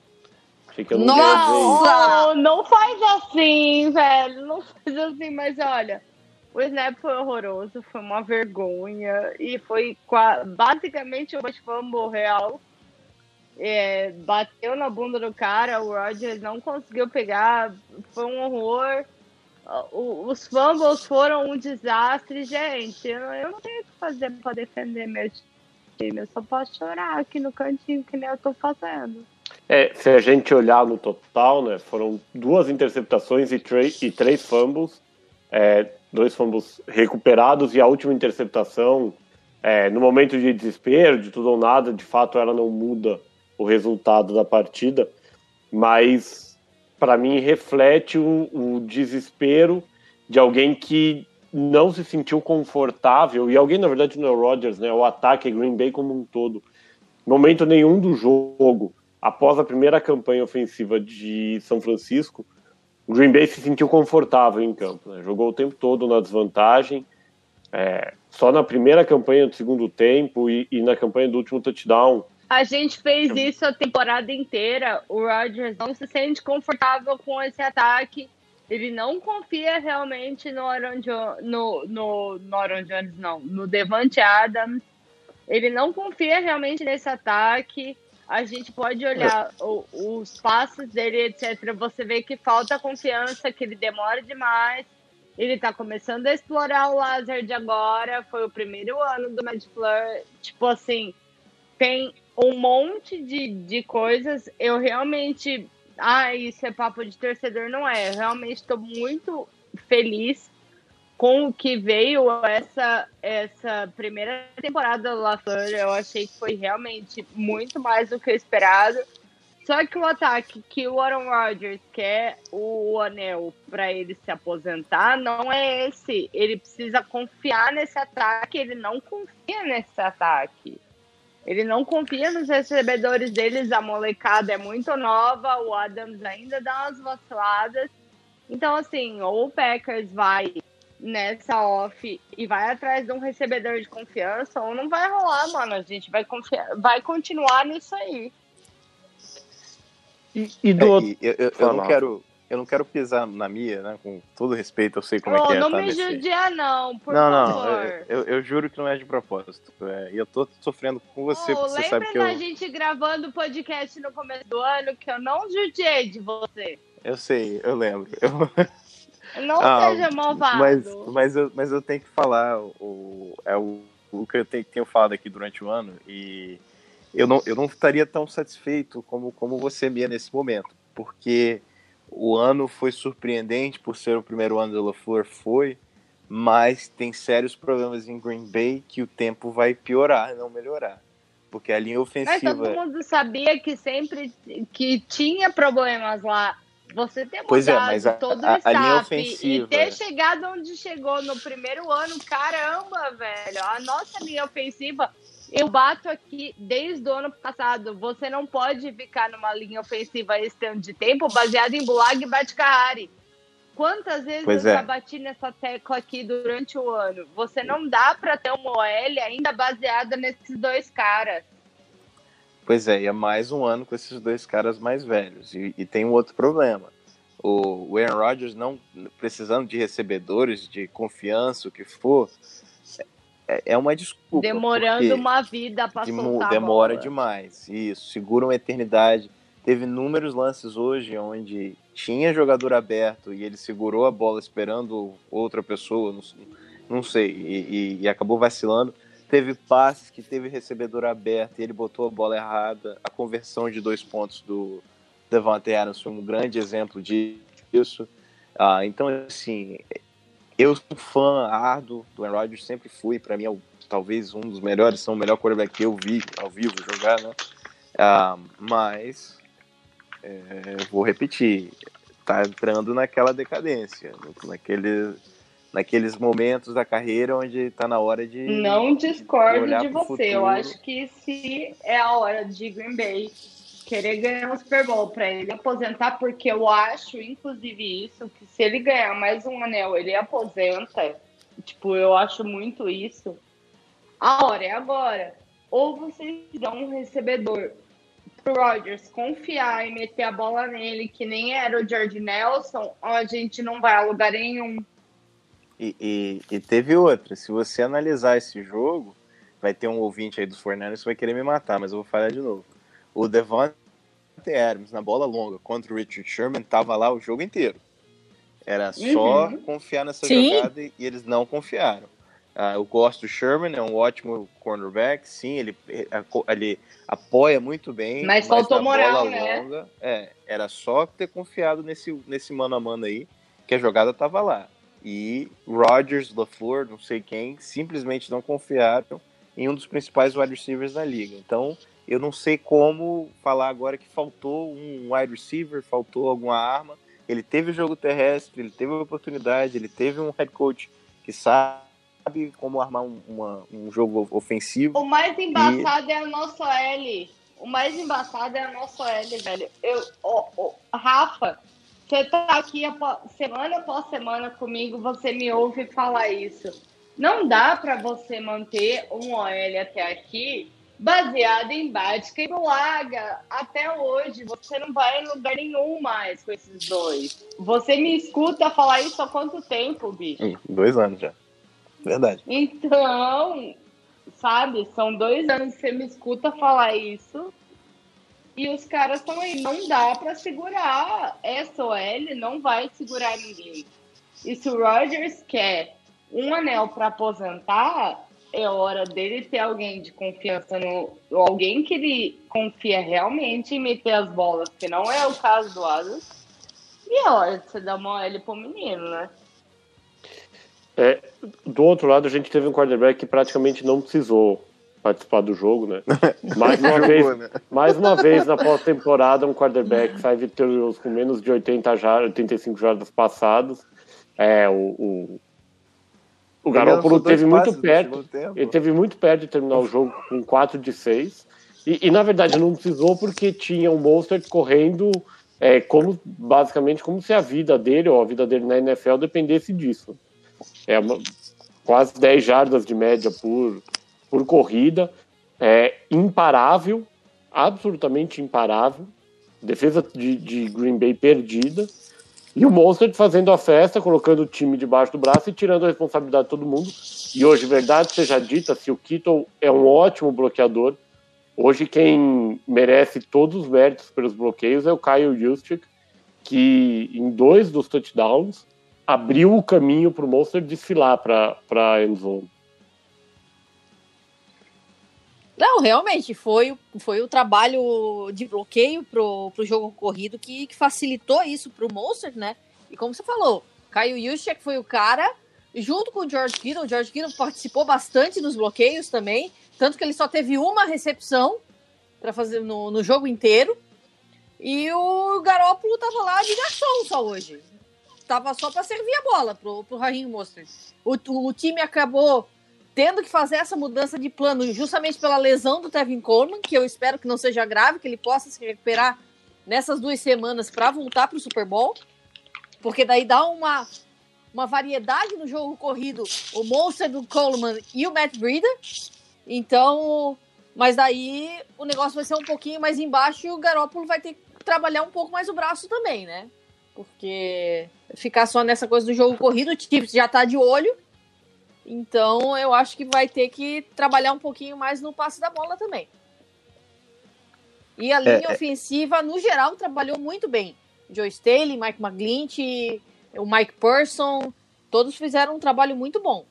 No Nossa! Não faz assim, velho. Não faz assim, mas olha. O snap foi horroroso, foi uma vergonha. E foi basicamente o fumble real é, bateu na bunda do cara, o Rodgers não conseguiu pegar, foi um horror. Os fumbles foram um desastre, gente. Eu, eu não tenho o que fazer para defender meu time, eu só posso chorar aqui no cantinho que nem eu tô fazendo. É, se a gente olhar no total, né, foram duas interceptações e, e três fumbles, é, dois fumbles recuperados e a última interceptação, é, no momento de desespero, de tudo ou nada, de fato ela não muda o resultado da partida, mas para mim reflete o, o, desespero de alguém que não se sentiu confortável, e alguém na verdade não é o Rodgers, né, o ataque Green Bay como um todo. Momento nenhum do jogo, após a primeira campanha ofensiva de São Francisco, Green Bay se sentiu confortável em campo, né? jogou o tempo todo na desvantagem, é, só na primeira campanha do segundo tempo e, e na campanha do último touchdown a gente fez isso a temporada inteira. O Rodgers não se sente confortável com esse ataque. Ele não confia realmente no Aaron, jo no, no, no Aaron Jones, não, no Devante Adams. Ele não confia realmente nesse ataque. A gente pode olhar o, os passos dele, etc. Você vê que falta confiança, que ele demora demais. Ele tá começando a explorar o Lazard agora. Foi o primeiro ano do Fleur. Tipo assim, tem um monte de, de coisas. Eu realmente. Ah, isso é papo de torcedor, não é. Eu realmente estou muito feliz com o que veio essa, essa primeira temporada do LaFleur. Eu achei que foi realmente muito mais do que o esperado. Só que o ataque que o Aaron Rodgers quer o anel para ele se aposentar não é esse. Ele precisa confiar nesse ataque. Ele não confia nesse ataque. Ele não confia nos recebedores deles, a molecada é muito nova, o Adams ainda dá umas vaciladas. Então, assim, ou o Packers vai nessa off e vai atrás de um recebedor de confiança, ou não vai rolar, mano. A gente vai, confiar, vai continuar nisso aí. E, e do é, outro... eu, eu, eu não quero eu não quero pisar na minha, né? Com todo respeito, eu sei como oh, é que é. Não tá me nesse... judia, não, por não, favor. Não, eu, eu, juro que não é de propósito. É, e eu tô sofrendo com você, oh, porque você sabe que eu... Lembra da gente gravando o podcast no começo do ano que eu não judiei de você? Eu sei, eu lembro. Eu... Não ah, seja malvado. Mas, mas, eu, mas eu tenho que falar o, é o, o que eu tenho, tenho falado aqui durante o ano e eu não, eu não estaria tão satisfeito como, como você, Mia, nesse momento. Porque o ano foi surpreendente por ser o primeiro ano do LaFleur, foi, mas tem sérios problemas em Green Bay que o tempo vai piorar, não melhorar. Porque a linha ofensiva. Mas todo mundo sabia que sempre que tinha problemas lá. Você ter pois é, mas a, todo a, o staff ofensiva... e ter chegado onde chegou no primeiro ano, caramba, velho. A nossa linha ofensiva eu bato aqui desde o ano passado. Você não pode ficar numa linha ofensiva esse tanto de tempo baseado em Bulag e Batkari. Quantas vezes pois eu é. já bati nessa tecla aqui durante o ano? Você não dá para ter uma OL ainda baseada nesses dois caras. Pois é, e é mais um ano com esses dois caras mais velhos. E, e tem um outro problema. O, o Aaron Rodgers não precisando de recebedores, de confiança, o que for, é, é uma desculpa. Demorando uma vida para soltar Demora demais, isso. Segura uma eternidade. Teve inúmeros lances hoje onde tinha jogador aberto e ele segurou a bola esperando outra pessoa, não, não sei, e, e, e, acabou vacilando. Teve passes que teve recebedor aberto e ele botou a bola errada. A conversão de dois pontos do Devante Adams foi um grande exemplo disso. Ah, então, assim, eu sou fã árduo do Aaron Rodgers, sempre fui. Para mim, é o, talvez um dos melhores, são o melhor quarterback que eu vi ao vivo jogar, né? Ah, mas, é, vou repetir, tá entrando naquela decadência, naquele, naqueles momentos da carreira onde tá na hora de. Não discordo de você. Eu acho que se é a hora de Green Bay querer ganhar um Super Bowl para ele aposentar, porque eu acho, inclusive, isso, que se ele ganhar mais um anel, ele aposenta. Tipo, eu acho muito isso. A hora é agora. Ou vocês dão um recebedor pro Rodgers confiar e meter a bola nele, que nem era o George Nelson, ou a gente não vai a lugar nenhum. E, e, e, teve outra. Se você analisar esse jogo, vai ter um ouvinte aí dos Fornelli que vai querer me matar, mas eu vou falar de novo o Devante Adams na bola longa contra o Richard Sherman tava lá o jogo inteiro. Era só uhum. confiar nessa sim. jogada e, eles não confiaram. Uh, eu gosto do Sherman, é um ótimo cornerback, sim, ele, ele apoia muito bem. Mas, mas faltou moral, né? Longa, é, era só ter confiado nesse, nesse mano a mano aí, que a jogada tava lá. E Rodgers, LaFleur, não sei quem, simplesmente não confiaram em um dos principais wide receivers da liga. Então, eu não sei como falar agora que faltou um wide receiver, faltou alguma arma. Ele teve o jogo terrestre, ele teve a oportunidade, ele teve um head coach que sabe como armar um, uma, um jogo ofensivo. O mais embaçado e... é a nossa L. O mais embaçado é a nossa L, velho. Eu, oh, oh, Rafa, você tá aqui semana após semana comigo, você me ouve falar isso. Não dá para você manter um OL até aqui baseado em Bática e Laga. Até hoje, você não vai em lugar nenhum mais com esses dois. Você me escuta falar isso há quanto tempo, bicho? dois anos já. Verdade. Então, sabe, são dois anos que você me escuta falar isso. E os caras estão aí. Não dá para segurar. SOL não vai segurar ninguém. E se o Rogers quer um anel para aposentar, é hora dele ter alguém de confiança no. Alguém que ele confia realmente em meter as bolas, que não é o caso do Adams. E é hora de você dar uma L pro menino, né? É, do outro lado, a gente teve um quarterback que praticamente não precisou participar do jogo, né? Mais uma vez, né? mais uma vez na pós-temporada, um quarterback sai vitorioso com menos de 80 jardas, 85 jardas passados. É, o, o o Garoppolo teve muito perto. Ele teve muito perto de terminar o jogo com 4 de 6. E, e, na verdade não precisou porque tinha o Monster correndo é como basicamente como se a vida dele ou a vida dele na NFL dependesse disso. É uma, quase 10 jardas de média por, por corrida, é imparável, absolutamente imparável. Defesa de, de Green Bay perdida. E o Monster fazendo a festa, colocando o time debaixo do braço e tirando a responsabilidade de todo mundo. E hoje, verdade seja dita, se o Kittle é um ótimo bloqueador, hoje quem merece todos os méritos pelos bloqueios é o Kyle Juszczyk, que em dois dos touchdowns abriu o caminho para o Monster desfilar para a endzone. Não, realmente, foi, foi o trabalho de bloqueio pro, pro jogo corrido que, que facilitou isso pro Monster, né? E como você falou, Caio Juszczyk foi o cara, junto com o George Kittle, o George Kittle participou bastante nos bloqueios também, tanto que ele só teve uma recepção para fazer no, no jogo inteiro, e o Garópolo tava lá de garçom só hoje. Tava só para servir a bola pro, pro Raheem Monster. O, o, o time acabou tendo que fazer essa mudança de plano justamente pela lesão do Tevin Coleman, que eu espero que não seja grave, que ele possa se recuperar nessas duas semanas para voltar para o Super Bowl, porque daí dá uma, uma variedade no jogo corrido, o monster do Coleman e o Matt Breida. Então, mas daí o negócio vai ser um pouquinho mais embaixo e o Garópolo vai ter que trabalhar um pouco mais o braço também, né? Porque ficar só nessa coisa do jogo corrido, o Chiefs já tá de olho então eu acho que vai ter que trabalhar um pouquinho mais no passe da bola também. E a linha é, é. ofensiva, no geral, trabalhou muito bem. Joe Staley, Mike McGlinch, o Mike Person, todos fizeram um trabalho muito bom.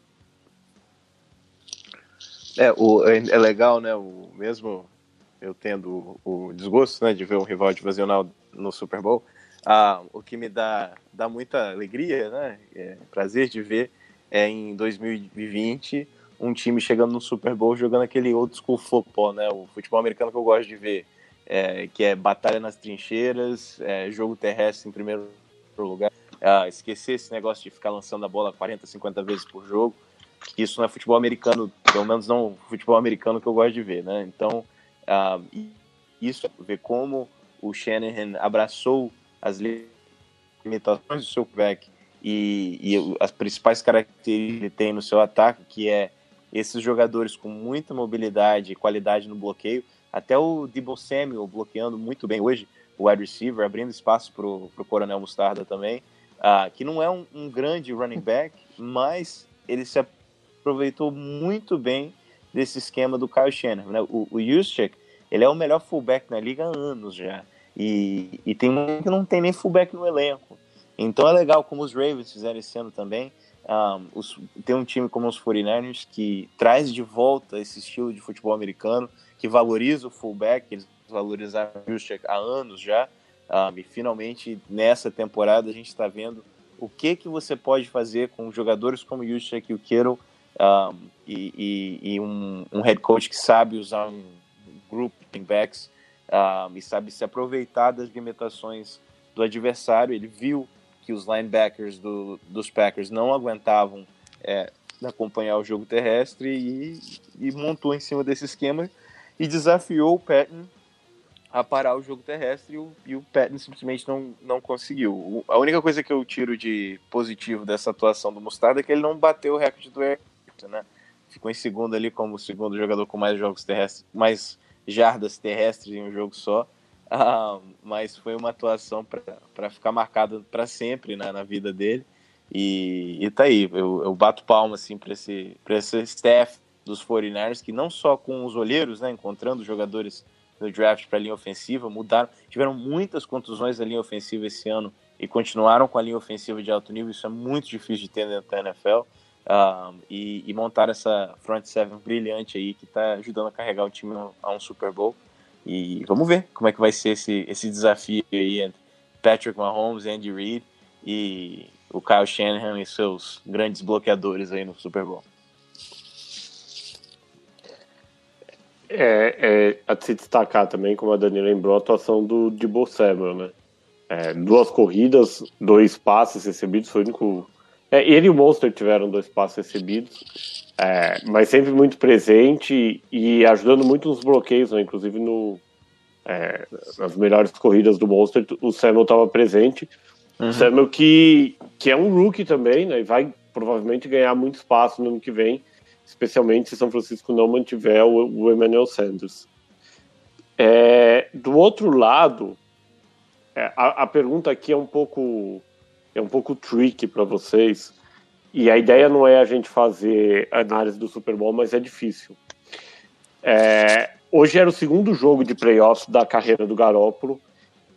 É, o, é, é legal, né? O mesmo eu tendo o, o desgosto né, de ver um rival divisional no Super Bowl, ah, o que me dá, dá muita alegria, né? É, prazer de ver é, em 2020 um time chegando no Super Bowl jogando aquele old school football, né? O futebol americano que eu gosto de ver, é, que é batalha nas trincheiras, é, jogo terrestre em primeiro lugar. É, esquecer esse negócio de ficar lançando a bola 40, 50 vezes por jogo, que isso não é futebol americano, pelo menos não futebol americano que eu gosto de ver, né? Então, uh, isso, ver como o Shanahan abraçou as limitações do seu back e, e as principais características que ele tem no seu ataque, que é esses jogadores com muita mobilidade e qualidade no bloqueio, até o Debo Samuel bloqueando muito bem hoje, o wide receiver, abrindo espaço para o Coronel Mostarda também, uh, que não é um, um, grande running back, mas ele se aproveitou muito bem desse esquema do Kyle Shanahan. Né? O, o Juszczyk, ele é o melhor fullback na liga há anos já, e, e tem um que não tem nem fullback no elenco. Então é legal como os Ravens fizeram esse ano também. Um, os, tem um time como os 49ers que traz de volta esse estilo de futebol americano, que valoriza o fullback, eles valorizaram o Juszczyk há anos já. Um, e finalmente nessa temporada a gente está vendo o que que você pode fazer com jogadores como o Juszczyk e o Kittle um, e, e, e um, um, head coach que sabe usar um grupo de backs e sabe se aproveitar das limitações do adversário. Ele viu que os linebackers do, dos Packers não aguentavam é, acompanhar o jogo terrestre e, e, montou em cima desse esquema e desafiou o Patton a parar o jogo terrestre e o, e o Patton simplesmente não, não conseguiu. A única coisa que eu tiro de positivo dessa atuação do Mostarda é que ele não bateu o recorde do Ayrton, né? Ficou em segundo ali como o segundo jogador com mais jogos terrestres, mais jardas terrestres em um jogo só. Ah, mas foi uma atuação para ficar marcada para sempre né, na vida dele. E, e tá aí, eu, eu bato palma assim, para esse, esse staff dos 49ers, que não só com os olheiros, né, encontrando jogadores no draft para a linha ofensiva, mudaram, tiveram muitas contusões na linha ofensiva esse ano e continuaram com a linha ofensiva de alto nível. Isso é muito difícil de ter dentro da NFL. Um, e, e montar essa front seven brilhante aí que está ajudando a carregar o time a um Super Bowl. E vamos ver como é que vai ser esse, esse desafio aí entre Patrick Mahomes, Andy Reid e o Kyle Shanahan e seus grandes bloqueadores aí no Super Bowl. É, é a se destacar também, como a Dani lembrou, a atuação do Debo Samuel, né? É, duas corridas, dois passes recebidos, foi o único. É, ele e o Monster tiveram dois passes recebidos. É, mas sempre muito presente e ajudando muito nos bloqueios, né? inclusive no, é, nas melhores corridas do Monster, o Samuel estava presente. Uhum. Samuel que, que é um rookie também, né? E vai provavelmente ganhar muito espaço no ano que vem, especialmente se São Francisco não mantiver o, o Emmanuel Sanders. É, do outro lado, é, a, a, pergunta aqui é um pouco é um pouco tricky para vocês. E a ideia não é a gente fazer análise do Super Bowl, mas é difícil. É, hoje era o segundo jogo de playoffs da carreira do Garópolo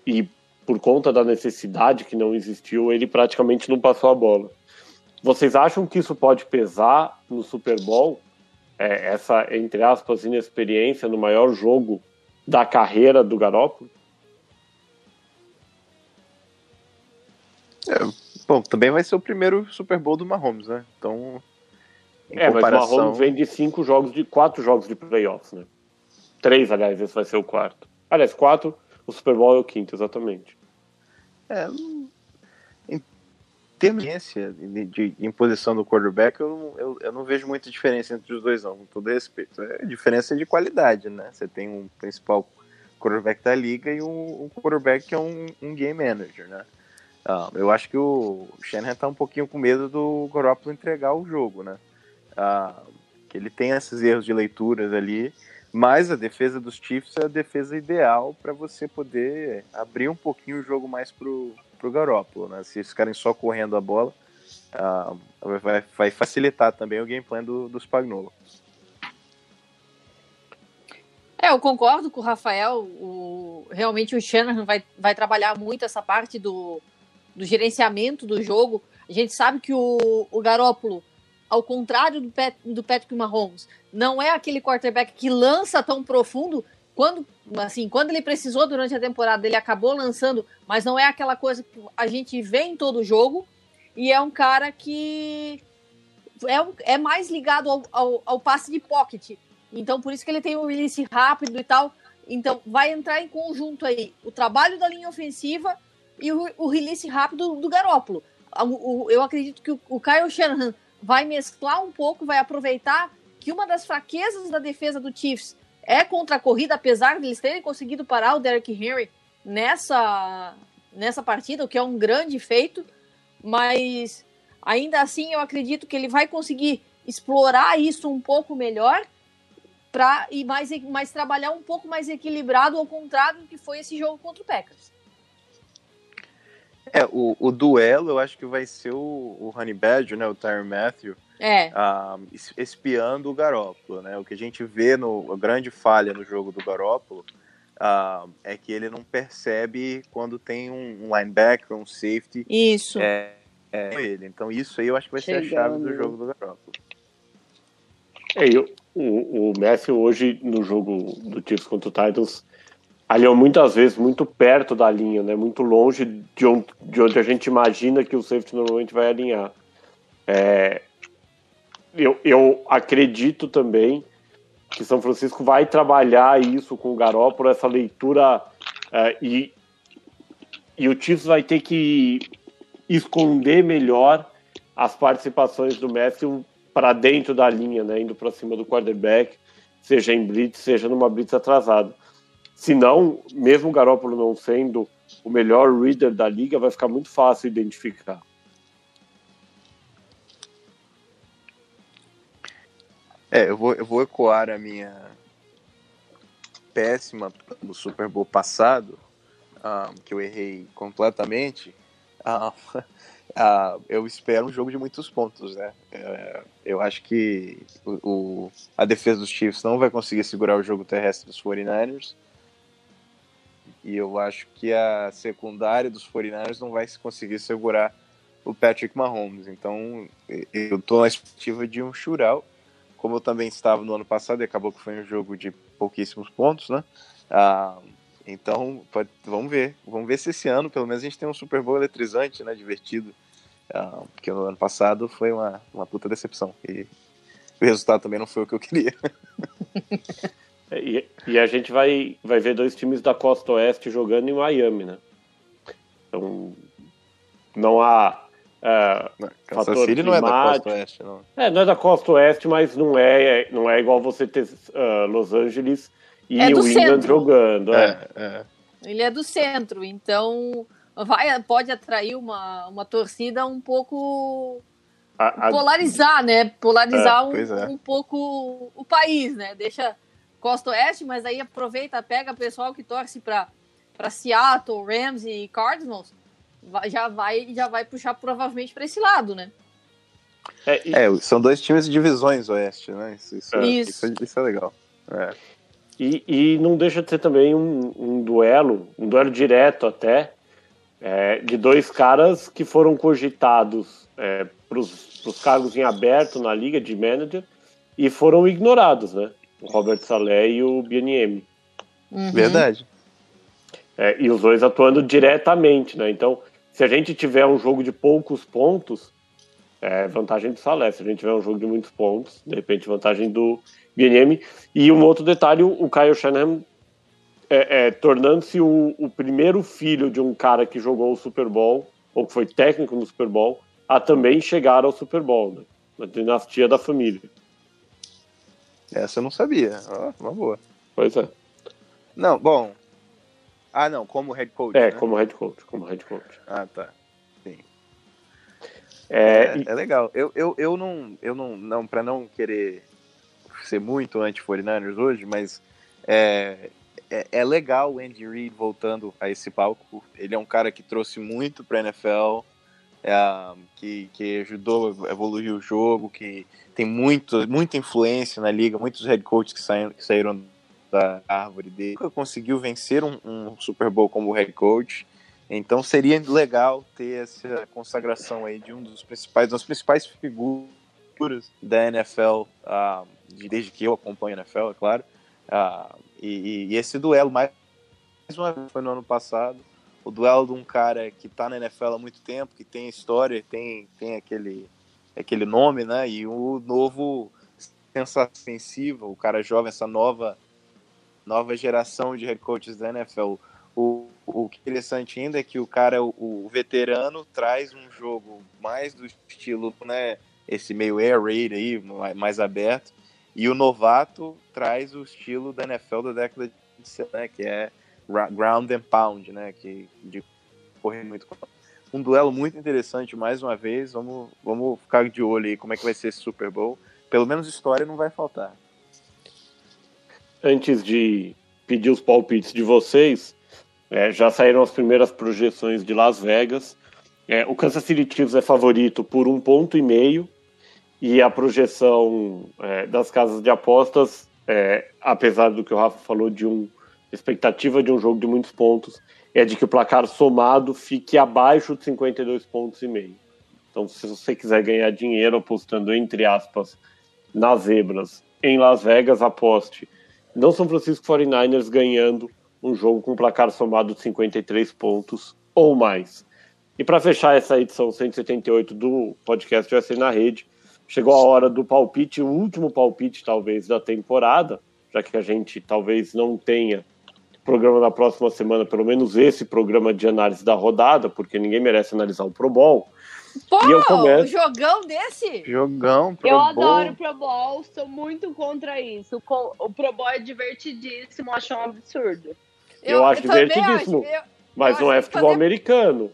e por conta da necessidade que não existiu, ele praticamente não passou a bola. Vocês acham que isso pode pesar no Super Bowl? É, essa, entre aspas, inexperiência no maior jogo da carreira do Garópolo? É, bom, também vai ser o primeiro Super Bowl do Mahomes, né? Então. É, comparação... mas o Mahomes vem de cinco jogos, de quatro jogos de playoffs, né? Três, aliás, esse vai ser o quarto. Aliás, quatro, o Super Bowl é o quinto, exatamente. É, em tendência de, de, imposição do quarterback, eu, eu, eu, não vejo muita diferença entre os dois, não, com todo respeito. É diferença de qualidade, né? Você tem um principal quarterback da liga e um, um quarterback que é um, um game manager, né? Uh, eu acho que o Shanahan tá um pouquinho com medo do Garoppolo entregar o jogo, né? Uh, que ele tem esses erros de leituras ali, mas a defesa dos Chiefs é a defesa ideal para você poder abrir um pouquinho o jogo mais pro, pro Garoppolo, né? Se eles ficarem só correndo a bola, uh, vai, vai, facilitar também o game plan do, do Spagnuolo. É, eu concordo com o Rafael. O, realmente o Shanahan vai, vai trabalhar muito essa parte do, do gerenciamento do jogo. A gente sabe que o, o Garópolo, ao contrário do, Pat, do Patrick Mahomes, não é aquele quarterback que lança tão profundo. Quando, assim, quando ele precisou durante a temporada, ele acabou lançando, mas não é aquela coisa que a gente vê em todo jogo. E é um cara que é, é mais ligado ao, ao, ao passe de pocket. Então, por isso que ele tem um release rápido e tal. Então, vai entrar em conjunto aí o trabalho da linha ofensiva e o, o release rápido do Garópolo. eu acredito que o, Kyle Shanahan vai mesclar um pouco, vai aproveitar que uma das fraquezas da defesa do Chiefs é contra a corrida, apesar de eles terem conseguido parar o Derrick Henry nessa, nessa partida, o que é um grande feito, mas ainda assim eu acredito que ele vai conseguir explorar isso um pouco melhor para e mais, mais trabalhar um pouco mais equilibrado ao contrário do que foi esse jogo contra o Packers. É, o, o duelo eu acho que vai ser o, o Honey Badger, né, o Tyron Matthew, é. uh, espiando o Garópolo, né? O que a gente vê no a grande falha no jogo do Garópolo uh, é que ele não percebe quando tem um, um linebacker, um safety. Isso. É, é ele. Então isso aí eu acho que vai Chegando. ser a chave do jogo do Garópolo. É, eu, o, o Matthew hoje no jogo do Chiefs contra o Titans aliou muitas vezes muito perto da linha, né? Muito longe de onde, de onde a gente imagina que o safety normalmente vai alinhar. É, eu, eu acredito também que São Francisco vai trabalhar isso com o Garoppolo, essa leitura é, e, e o Chiefs vai ter que esconder melhor as participações do Matthew para dentro da linha, né, indo para cima do quarterback, seja em blitz, seja numa blitz atrasada. Se não, mesmo o Garópolo não sendo o melhor reader da liga, vai ficar muito fácil identificar. É, eu vou, eu vou ecoar a minha péssima do Super Bowl passado, um, que eu errei completamente. Um, uh, eu espero um jogo de muitos pontos, né? Uh, eu acho que o, o, a defesa dos Chiefs não vai conseguir segurar o jogo terrestre dos 49ers. E eu acho que a secundária dos 49ers não vai conseguir segurar o Patrick Mahomes. Então, eu estou na expectativa de um shootout, como eu também estava no ano passado, e acabou que foi um jogo de pouquíssimos pontos, né? Ah, então, pode, vamos ver. Vamos ver se esse ano, pelo menos, a gente tem um Super Bowl eletrizante, né? Divertido. Ah, porque no ano passado foi uma, uma puta decepção. E o resultado também não foi o que eu queria. É, e, e, a gente vai, vai ver dois times da costa oeste jogando em Miami, né? Então, não há. É, não, Kansas City não é da costa oeste, não. É, não é da costa oeste, mas não é, não é igual você ter uh, Los Angeles e É o England centro. jogando. É. É, é. Ele é do centro, então vai, pode atrair uma, uma torcida um pouco A- a- polarizar, né? Polarizar É, um, é. um pouco o país, né? Deixa Costa Oeste, mas aí aproveita, pega o pessoal que torce para para Seattle, Rams e Cardinals, vai- já vai já vai puxar provavelmente para esse lado, né? é, e- É, são dois times de divisões oeste, né? Isso, isso, Isso. isso, é- isso é legal. É. E, e não deixa de ser também um, um duelo, um duelo direto até, é, de dois caras que foram cogitados para os cargos em aberto na liga de manager e foram ignorados, né? O Robert Saleh e o Bieniemy. Uhum. Verdade. É, e os dois atuando diretamente, né? Então, se a gente tiver um jogo de poucos pontos, é vantagem do Salé. Se a gente tiver um jogo de muitos pontos, de repente vantagem do BNM. E um outro detalhe, o Kyle Shanahan é, é, tornando-se o, o primeiro filho de um cara que jogou o Super Bowl, ou que foi técnico no Super Bowl, a também chegar ao Super Bowl, né? Na dinastia da família. Essa eu não sabia. Ó, uma boa. Pois é. Não, bom. Ah, não, como head coach. É, né? como head coach, como head coach. Ah, tá. É, É, e- é legal. Eu, eu, eu não, eu não, não para não querer ser muito anti-49ers hoje, mas é, é, é legal o Andy Reid voltando a esse palco. Ele é um cara que trouxe muito para NFL, é, que, que ajudou a evoluir o jogo, que tem muito, muita influência na liga, muitos head coaches que saíram, que saíram da árvore dele. Nunca conseguiu vencer um, um Super Bowl como head coach. Então seria legal ter essa consagração aí de um dos principais, das principais figuras da NFL, ah, de- desde que eu acompanho a NFL, é claro. Ah, e, e- esse duelo mais uma vez foi no ano passado, o duelo de um cara que está na NFL há muito tempo, que tem história, tem, tem aquele, aquele nome, né? E o novo ofensiva, o cara jovem, essa nova nova geração de head coaches da NFL. O, o é interessante ainda é que o cara, o, o veterano, traz um jogo mais do estilo, né? Esse meio air raid aí, mais- aberto. E o novato traz o estilo da NFL da década de 70, né, que é ground and pound, né? Que, de correr muito. Um duelo muito interessante, mais uma vez. Vamos, vamos ficar de olho aí como é que vai ser esse Super Bowl. Pelo menos história não vai faltar. antes de pedir os palpites de vocês, é, já saíram as primeiras projeções de Las Vegas. É, o Kansas City Chiefs é favorito por um ponto e meio e a projeção é, das casas de apostas, é, apesar do que o Rafa falou de um expectativa de um jogo de muitos pontos, é de que o placar somado fique abaixo de 52 pontos e meio. Então, se você quiser ganhar dinheiro apostando entre aspas nas zebras em Las Vegas, aposte não São Francisco 49ers ganhando um jogo com placar somado de 53 pontos ou mais. E para fechar essa edição 178 do podcast USA na rede, chegou a hora do palpite, o último palpite talvez da temporada, já que a gente talvez não tenha programa na próxima semana, pelo menos esse programa de análise da rodada, porque ninguém merece analisar o Pro Bowl. Pô, E eu começo. um jogão desse? Jogão, Pro Eu Bowl. adoro Pro Bowl, sou muito contra isso. O Pro Bowl é divertidíssimo, acho um absurdo. Eu acho também divertidíssimo. acho. Eu- Mas Eu não é futebol fazer- americano.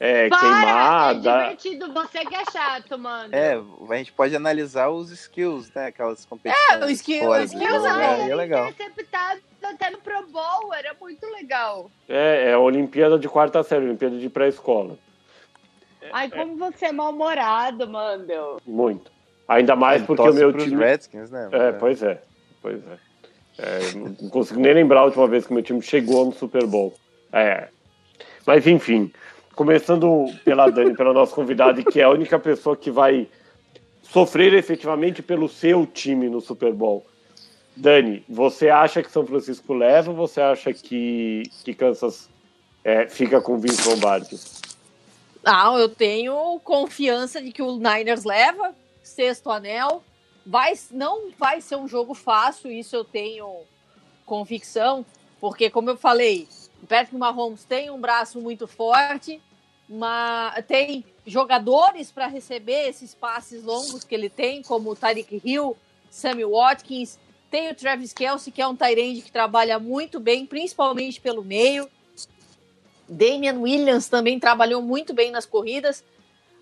É Para, queimada. é divertido, você que é chato, mano. É, a gente pode analisar os skills, né? Aquelas competições. É, o skill- fora o do skills, jogo, né? é, é legal. interceptado até no Pro Bowl, era muito legal. É, é a Olimpíada de quarta série, Olimpíada de pré-escola. Ai, como você é mal-humorado, mano. Muito. Ainda mais Ele porque o meu time. Redskins, né? É, pois é. Pois é. É, Não consigo nem lembrar a última vez que meu time chegou no Super Bowl. É. Mas enfim, começando pela Dani, pela nossa convidada, que é a única pessoa que vai sofrer efetivamente pelo seu time no Super Bowl. Dani, você acha que São Francisco leva ou você acha que, que Kansas é, fica com Vince Lombardi? Não, eu tenho confiança de que o Niners leva sexto anel. Vai, não vai ser um jogo fácil, isso eu tenho convicção, porque como eu falei, o Patrick Mahomes tem um braço muito forte, mas tem jogadores para receber esses passes longos que ele tem, como o Tyreek Hill, Sammy Watkins, Tem o Travis Kelsey, que é um Tyrande que trabalha muito bem, principalmente pelo meio. Damian Williams também trabalhou muito bem nas corridas,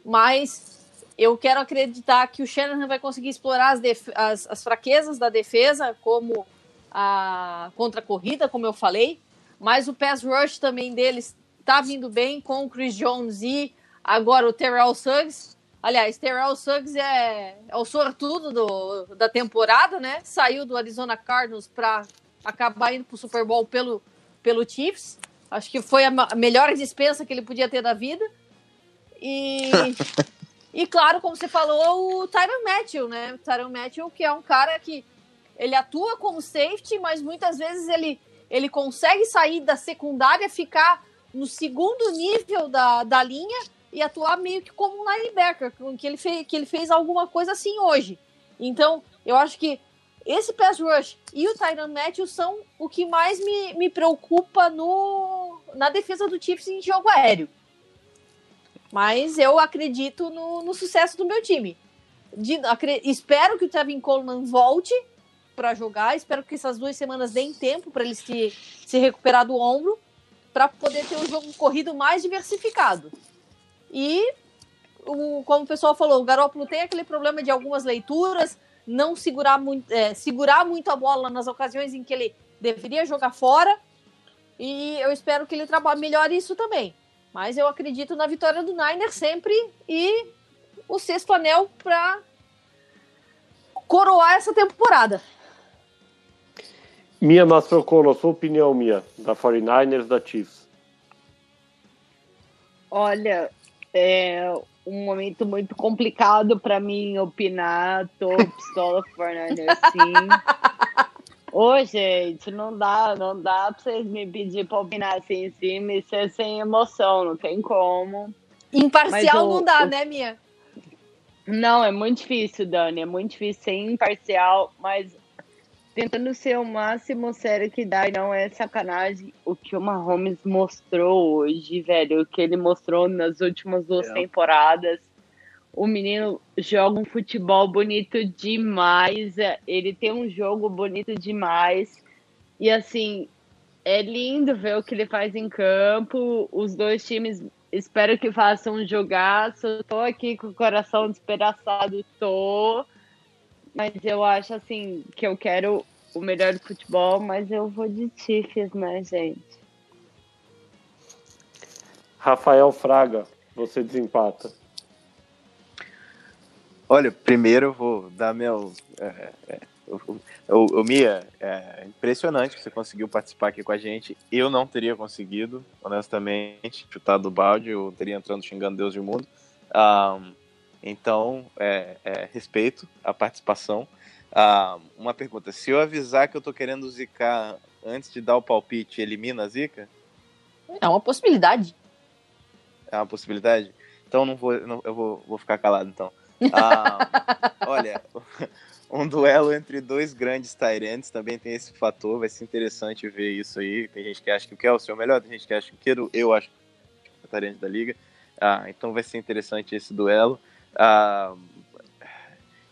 mas eu quero acreditar que o Shanahan vai conseguir explorar as, as, as fraquezas da defesa, como a contra-corrida, como eu falei, mas o pass rush também deles tá vindo bem com o Chris Jones e agora o Terrell Suggs. Aliás, Terrell Suggs é, é o sortudo do, da temporada, né? Saiu do Arizona Cardinals para acabar indo pro Super Bowl pelo, pelo Chiefs. Acho que foi a melhor dispensa que ele podia ter da vida. E, e claro, como você falou, o Tyron Matthew, né? O Tyron Matthew, que é um cara que ele atua como safety, mas muitas vezes ele, ele consegue sair da secundária, ficar no segundo nível da, da linha e atuar meio que como um linebacker, que ele, fez, que ele fez alguma coisa assim hoje. Então, eu acho que esse pass rush e o Tyron Matthew são o que mais me, me preocupa no, na defesa do Chiefs em jogo aéreo. Mas eu acredito no, no sucesso do meu time. De, acre, espero que o Tevin Coleman volte para jogar. Espero que essas duas semanas deem tempo para ele se, se recuperar do ombro, para poder ter um jogo corrido mais diversificado. E, o, como o pessoal falou, o Garoppolo tem aquele problema de algumas leituras, não segurar muito, é, segurar muito a bola nas ocasiões em que ele deveria jogar fora. E eu espero que ele trabalhe melhor isso também. Mas eu acredito na vitória do Niner sempre e o sexto anel para coroar essa temporada. Minha Mastrocolo, sua opinião, minha, da 49ers da Chiefs. Olha, é, um momento muito complicado para mim opinar. Tô pistola Fernandes, assim. Ô, gente, não dá, não dá pra vocês me pedir pra opinar assim em cima e ser sem emoção, não tem como. Imparcial o, não dá, o... né, Mia? Não, é muito difícil, Dani, é muito difícil ser imparcial, mas tentando ser o máximo sério que dá, e não é sacanagem o que o Mahomes mostrou hoje, velho, o que ele mostrou nas últimas duas é. temporadas. O menino joga um futebol bonito demais, é, ele tem um jogo bonito demais. E assim, é lindo ver o que ele faz em campo. Os dois times espero que façam um jogaço. Tô aqui com o coração despedaçado, tô. Mas eu acho assim que eu quero o melhor do futebol, mas eu vou de Chiefs, né, gente? Rafael Fraga, você desempata. Olha, primeiro eu vou dar meu. É, é, o, o, o, Mia, é impressionante que você conseguiu participar aqui com a gente. Eu não teria conseguido, honestamente, chutar do balde, eu teria entrando xingando Deus e o mundo. Um, então, é, é, respeito a participação. Ah, uma pergunta: se eu avisar que eu tô querendo zicar antes de dar o palpite, elimina a zica? É uma possibilidade. É uma possibilidade? Então não vou, não, eu vou, vou ficar calado então. Ah, olha, um duelo entre dois grandes Tyrants também tem esse fator, vai ser interessante ver isso aí. Tem gente que acha que o Kelsey é o melhor, tem gente que acha que o Kiro, eu acho que é o Tyrant da liga. Ah, então vai ser interessante esse duelo. Ah,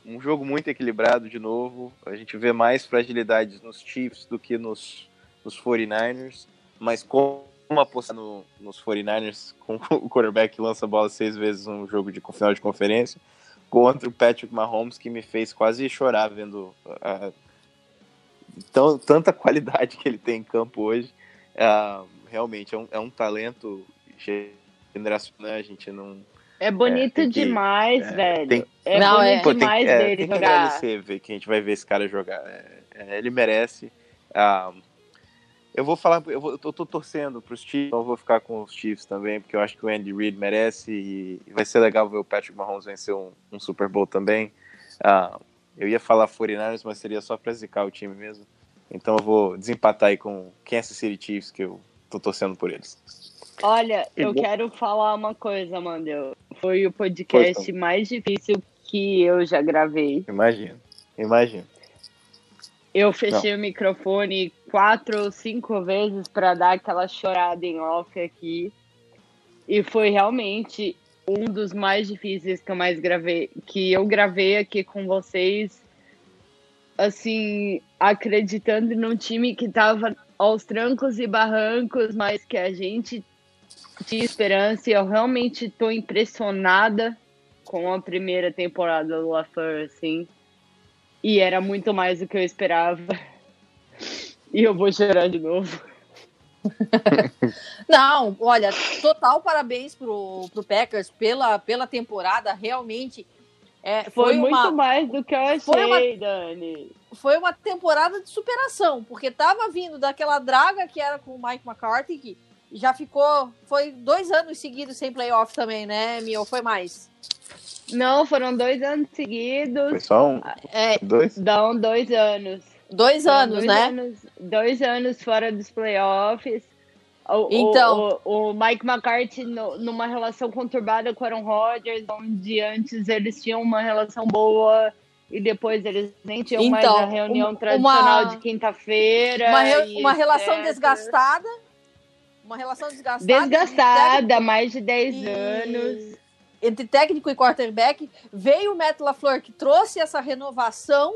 um jogo muito equilibrado de novo. A gente vê mais fragilidades nos Chiefs do que nos, nos 49ers. Mas como apostar no, nos 49ers com o quarterback que lança a bola seis vezes no jogo de final de conferência contra o Patrick Mahomes que me fez quase chorar vendo a, tão, tanta qualidade que ele tem em campo hoje. Uh, realmente é um, é um talento generacional, a gente não é bonito é, demais, é, velho. Tem, é não, bonito é, demais tem, dele tem jogar. Que ver que a gente vai ver esse cara jogar. É, ele merece. Ah, eu vou falar, eu, vou, eu tô, tô torcendo pros Chiefs, então eu vou ficar com os Chiefs também, porque eu acho que o Andy Reid merece e, vai ser legal ver o Patrick Mahomes vencer um, um Super Bowl também. Ah, eu ia falar 49ers, mas seria só pra zicar o time mesmo. Então eu vou desempatar aí com Kansas City Chiefs, que eu tô torcendo por eles. Olha, eu quero falar uma coisa, Mandel. Foi o podcast mais difícil que eu já gravei. Imagino, imagino. Eu fechei Não. o microfone quatro ou cinco vezes para dar aquela chorada em off aqui. E foi realmente um dos mais difíceis que eu mais gravei, que eu gravei aqui com vocês assim, acreditando num time que estava aos trancos e barrancos, mas que a gente tinha esperança e eu realmente estou impressionada com a primeira temporada do LaFleur, assim. E era muito mais do que eu esperava. E eu vou chorar de novo. Não, olha, total parabéns pro, pro Packers pela, pela temporada, realmente. É, foi, foi muito uma, mais do que eu achei, foi uma- Dani. foi uma temporada de superação, porque tava vindo daquela draga que era com o Mike McCarthy, que já ficou. Foi dois anos seguidos sem playoff também, né, Mio? Foi mais. Não, foram dois anos Foi seguidos. só um, É, dois? Dão dois anos. dois anos, dois né? Anos, dois anos fora dos playoffs. O, Então. o, o Mike McCarthy no- numa relação conturbada com o Aaron Rodgers, onde antes eles tinham uma relação boa e depois eles nem tinham mais Então, a reunião uma- tradicional de quinta-feira. Uma, re- uma relação desgastada. Uma relação desgastada. Desgastada, mais de 10 E- anos. entre técnico e quarterback, veio o Matt LaFleur que trouxe essa renovação,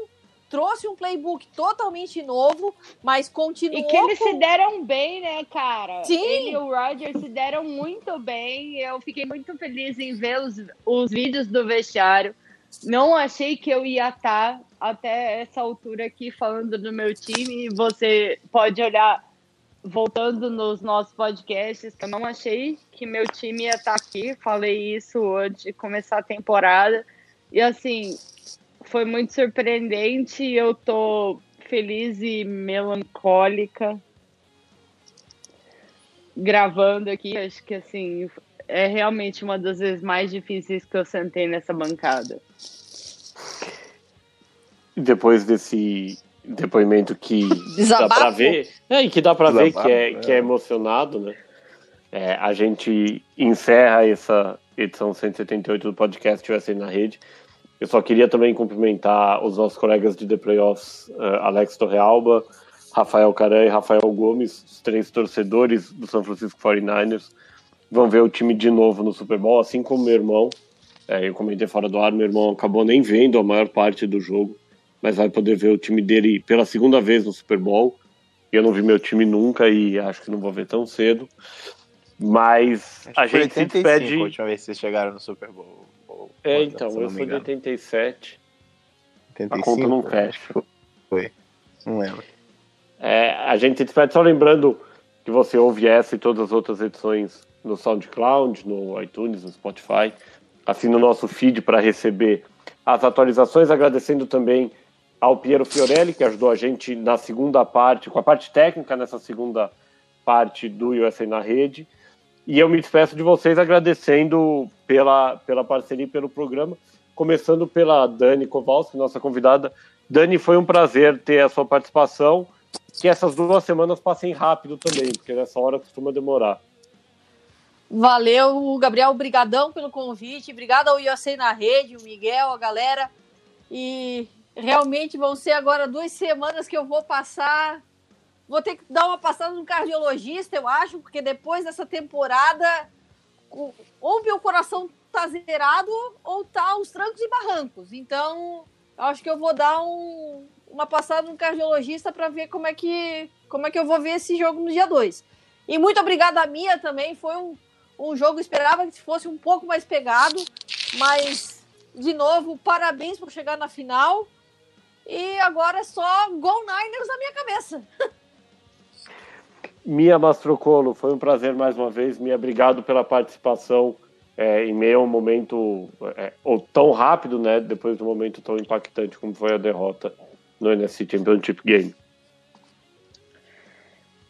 trouxe um playbook totalmente novo, mas continuou E que eles com- se deram bem, né, cara? Sim. Ele e o Rodgers se deram muito bem. Eu fiquei muito feliz em ver os, os vídeos do vestiário. Não achei que eu ia estar até essa altura aqui falando do meu time. Você pode olhar, voltando nos nossos podcasts, eu não achei que meu time ia estar aqui. Falei isso antes de começar a temporada. E assim, foi muito surpreendente. Eu tô feliz e melancólica gravando aqui. Acho que assim é realmente uma das vezes mais difíceis que eu sentei nessa bancada. Depois desse depoimento que dá Desabafo. pra ver, é, e que dá pra ver que é, é. que é emocionado, né? É, a gente encerra essa edição 178 do podcast USA na Rede. Eu só queria também cumprimentar os nossos colegas de The Playoffs, eh, Alex Torrealba, Rafael Caran e Rafael Gomes, os três torcedores do São Francisco 49ers. Vão ver o time de novo no Super Bowl, assim como meu irmão. É, eu comentei fora do ar, meu irmão acabou nem vendo a maior parte do jogo, mas vai poder ver o time dele pela segunda vez no Super Bowl. Eu não vi meu time nunca e acho que não vou ver tão cedo. Mas Acho a gente se 85 despede. a última vez que vocês chegaram no Super Bowl. Ou- É, então, eu sou de engano. 87. A 85, conta não fecha. Foi. Não lembro. É, a gente se despede só lembrando que você ouve essa e todas as outras edições no SoundCloud, no iTunes, no Spotify. Assina o nosso feed para receber as atualizações, agradecendo também ao Piero Fiorelli, que ajudou a gente na segunda parte, com a parte técnica nessa segunda parte do USA na Rede. E eu me despeço de vocês agradecendo pela, pela parceria e pelo programa, começando pela Dani Kowalski, nossa convidada. Dani, foi um prazer ter a sua participação. Que essas duas semanas passem rápido também, porque nessa hora costuma demorar. Valeu, Gabriel, brigadão pelo convite, obrigado ao USA na rede, o Miguel, a galera. E realmente vão ser agora duas semanas que eu vou passar. Vou ter que dar uma passada no cardiologista, eu acho, porque depois dessa temporada, ou meu coração tá zerado ou tá aos trancos e barrancos. Então, acho que eu vou dar um- uma passada no cardiologista para ver como é que como é que eu vou ver esse jogo no dia 2. E muito obrigada a Mia também, foi um, um jogo, esperava que fosse um pouco mais pegado, mas, de novo, parabéns por chegar na final. E agora é só Go Niners na minha cabeça. Mia Mastrocolo, foi um prazer mais uma vez. Mia, obrigado pela participação é, em meio a um momento é, ou tão rápido, né? Depois de um momento tão impactante como foi a derrota no NFC Championship Game.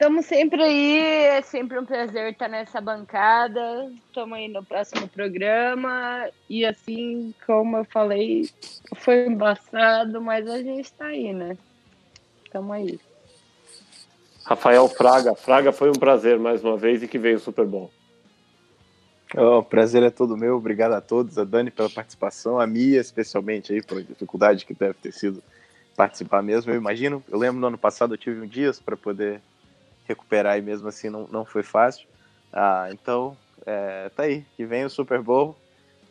Estamos sempre aí, é sempre um prazer estar nessa bancada. Estamos aí no próximo programa. E assim, como eu falei, foi embaçado, mas a gente está aí, né? Estamos aí. Rafael Fraga. Fraga foi um prazer mais uma vez e que veio Super. Oh, o prazer é todo meu, obrigado a todos, a Dani pela participação, a Mia especialmente aí pela dificuldade que deve ter sido participar mesmo, eu imagino. Eu lembro no ano passado eu tive um dias para poder recuperar e mesmo assim não, não foi fácil. Ah, então, é, tá aí, que vem o Super Bowl,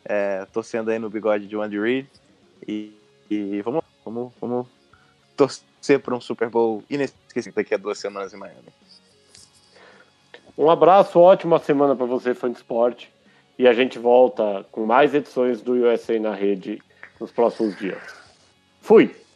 é, torcendo aí no bigode de Andy Reid e, e vamos, vamos, vamos torcer para um Super Bowl inesquecível daqui a duas semanas em Miami. Um abraço, ótima semana para você, fã de esporte. E a gente volta com mais edições do USA na rede nos próximos dias. Fui!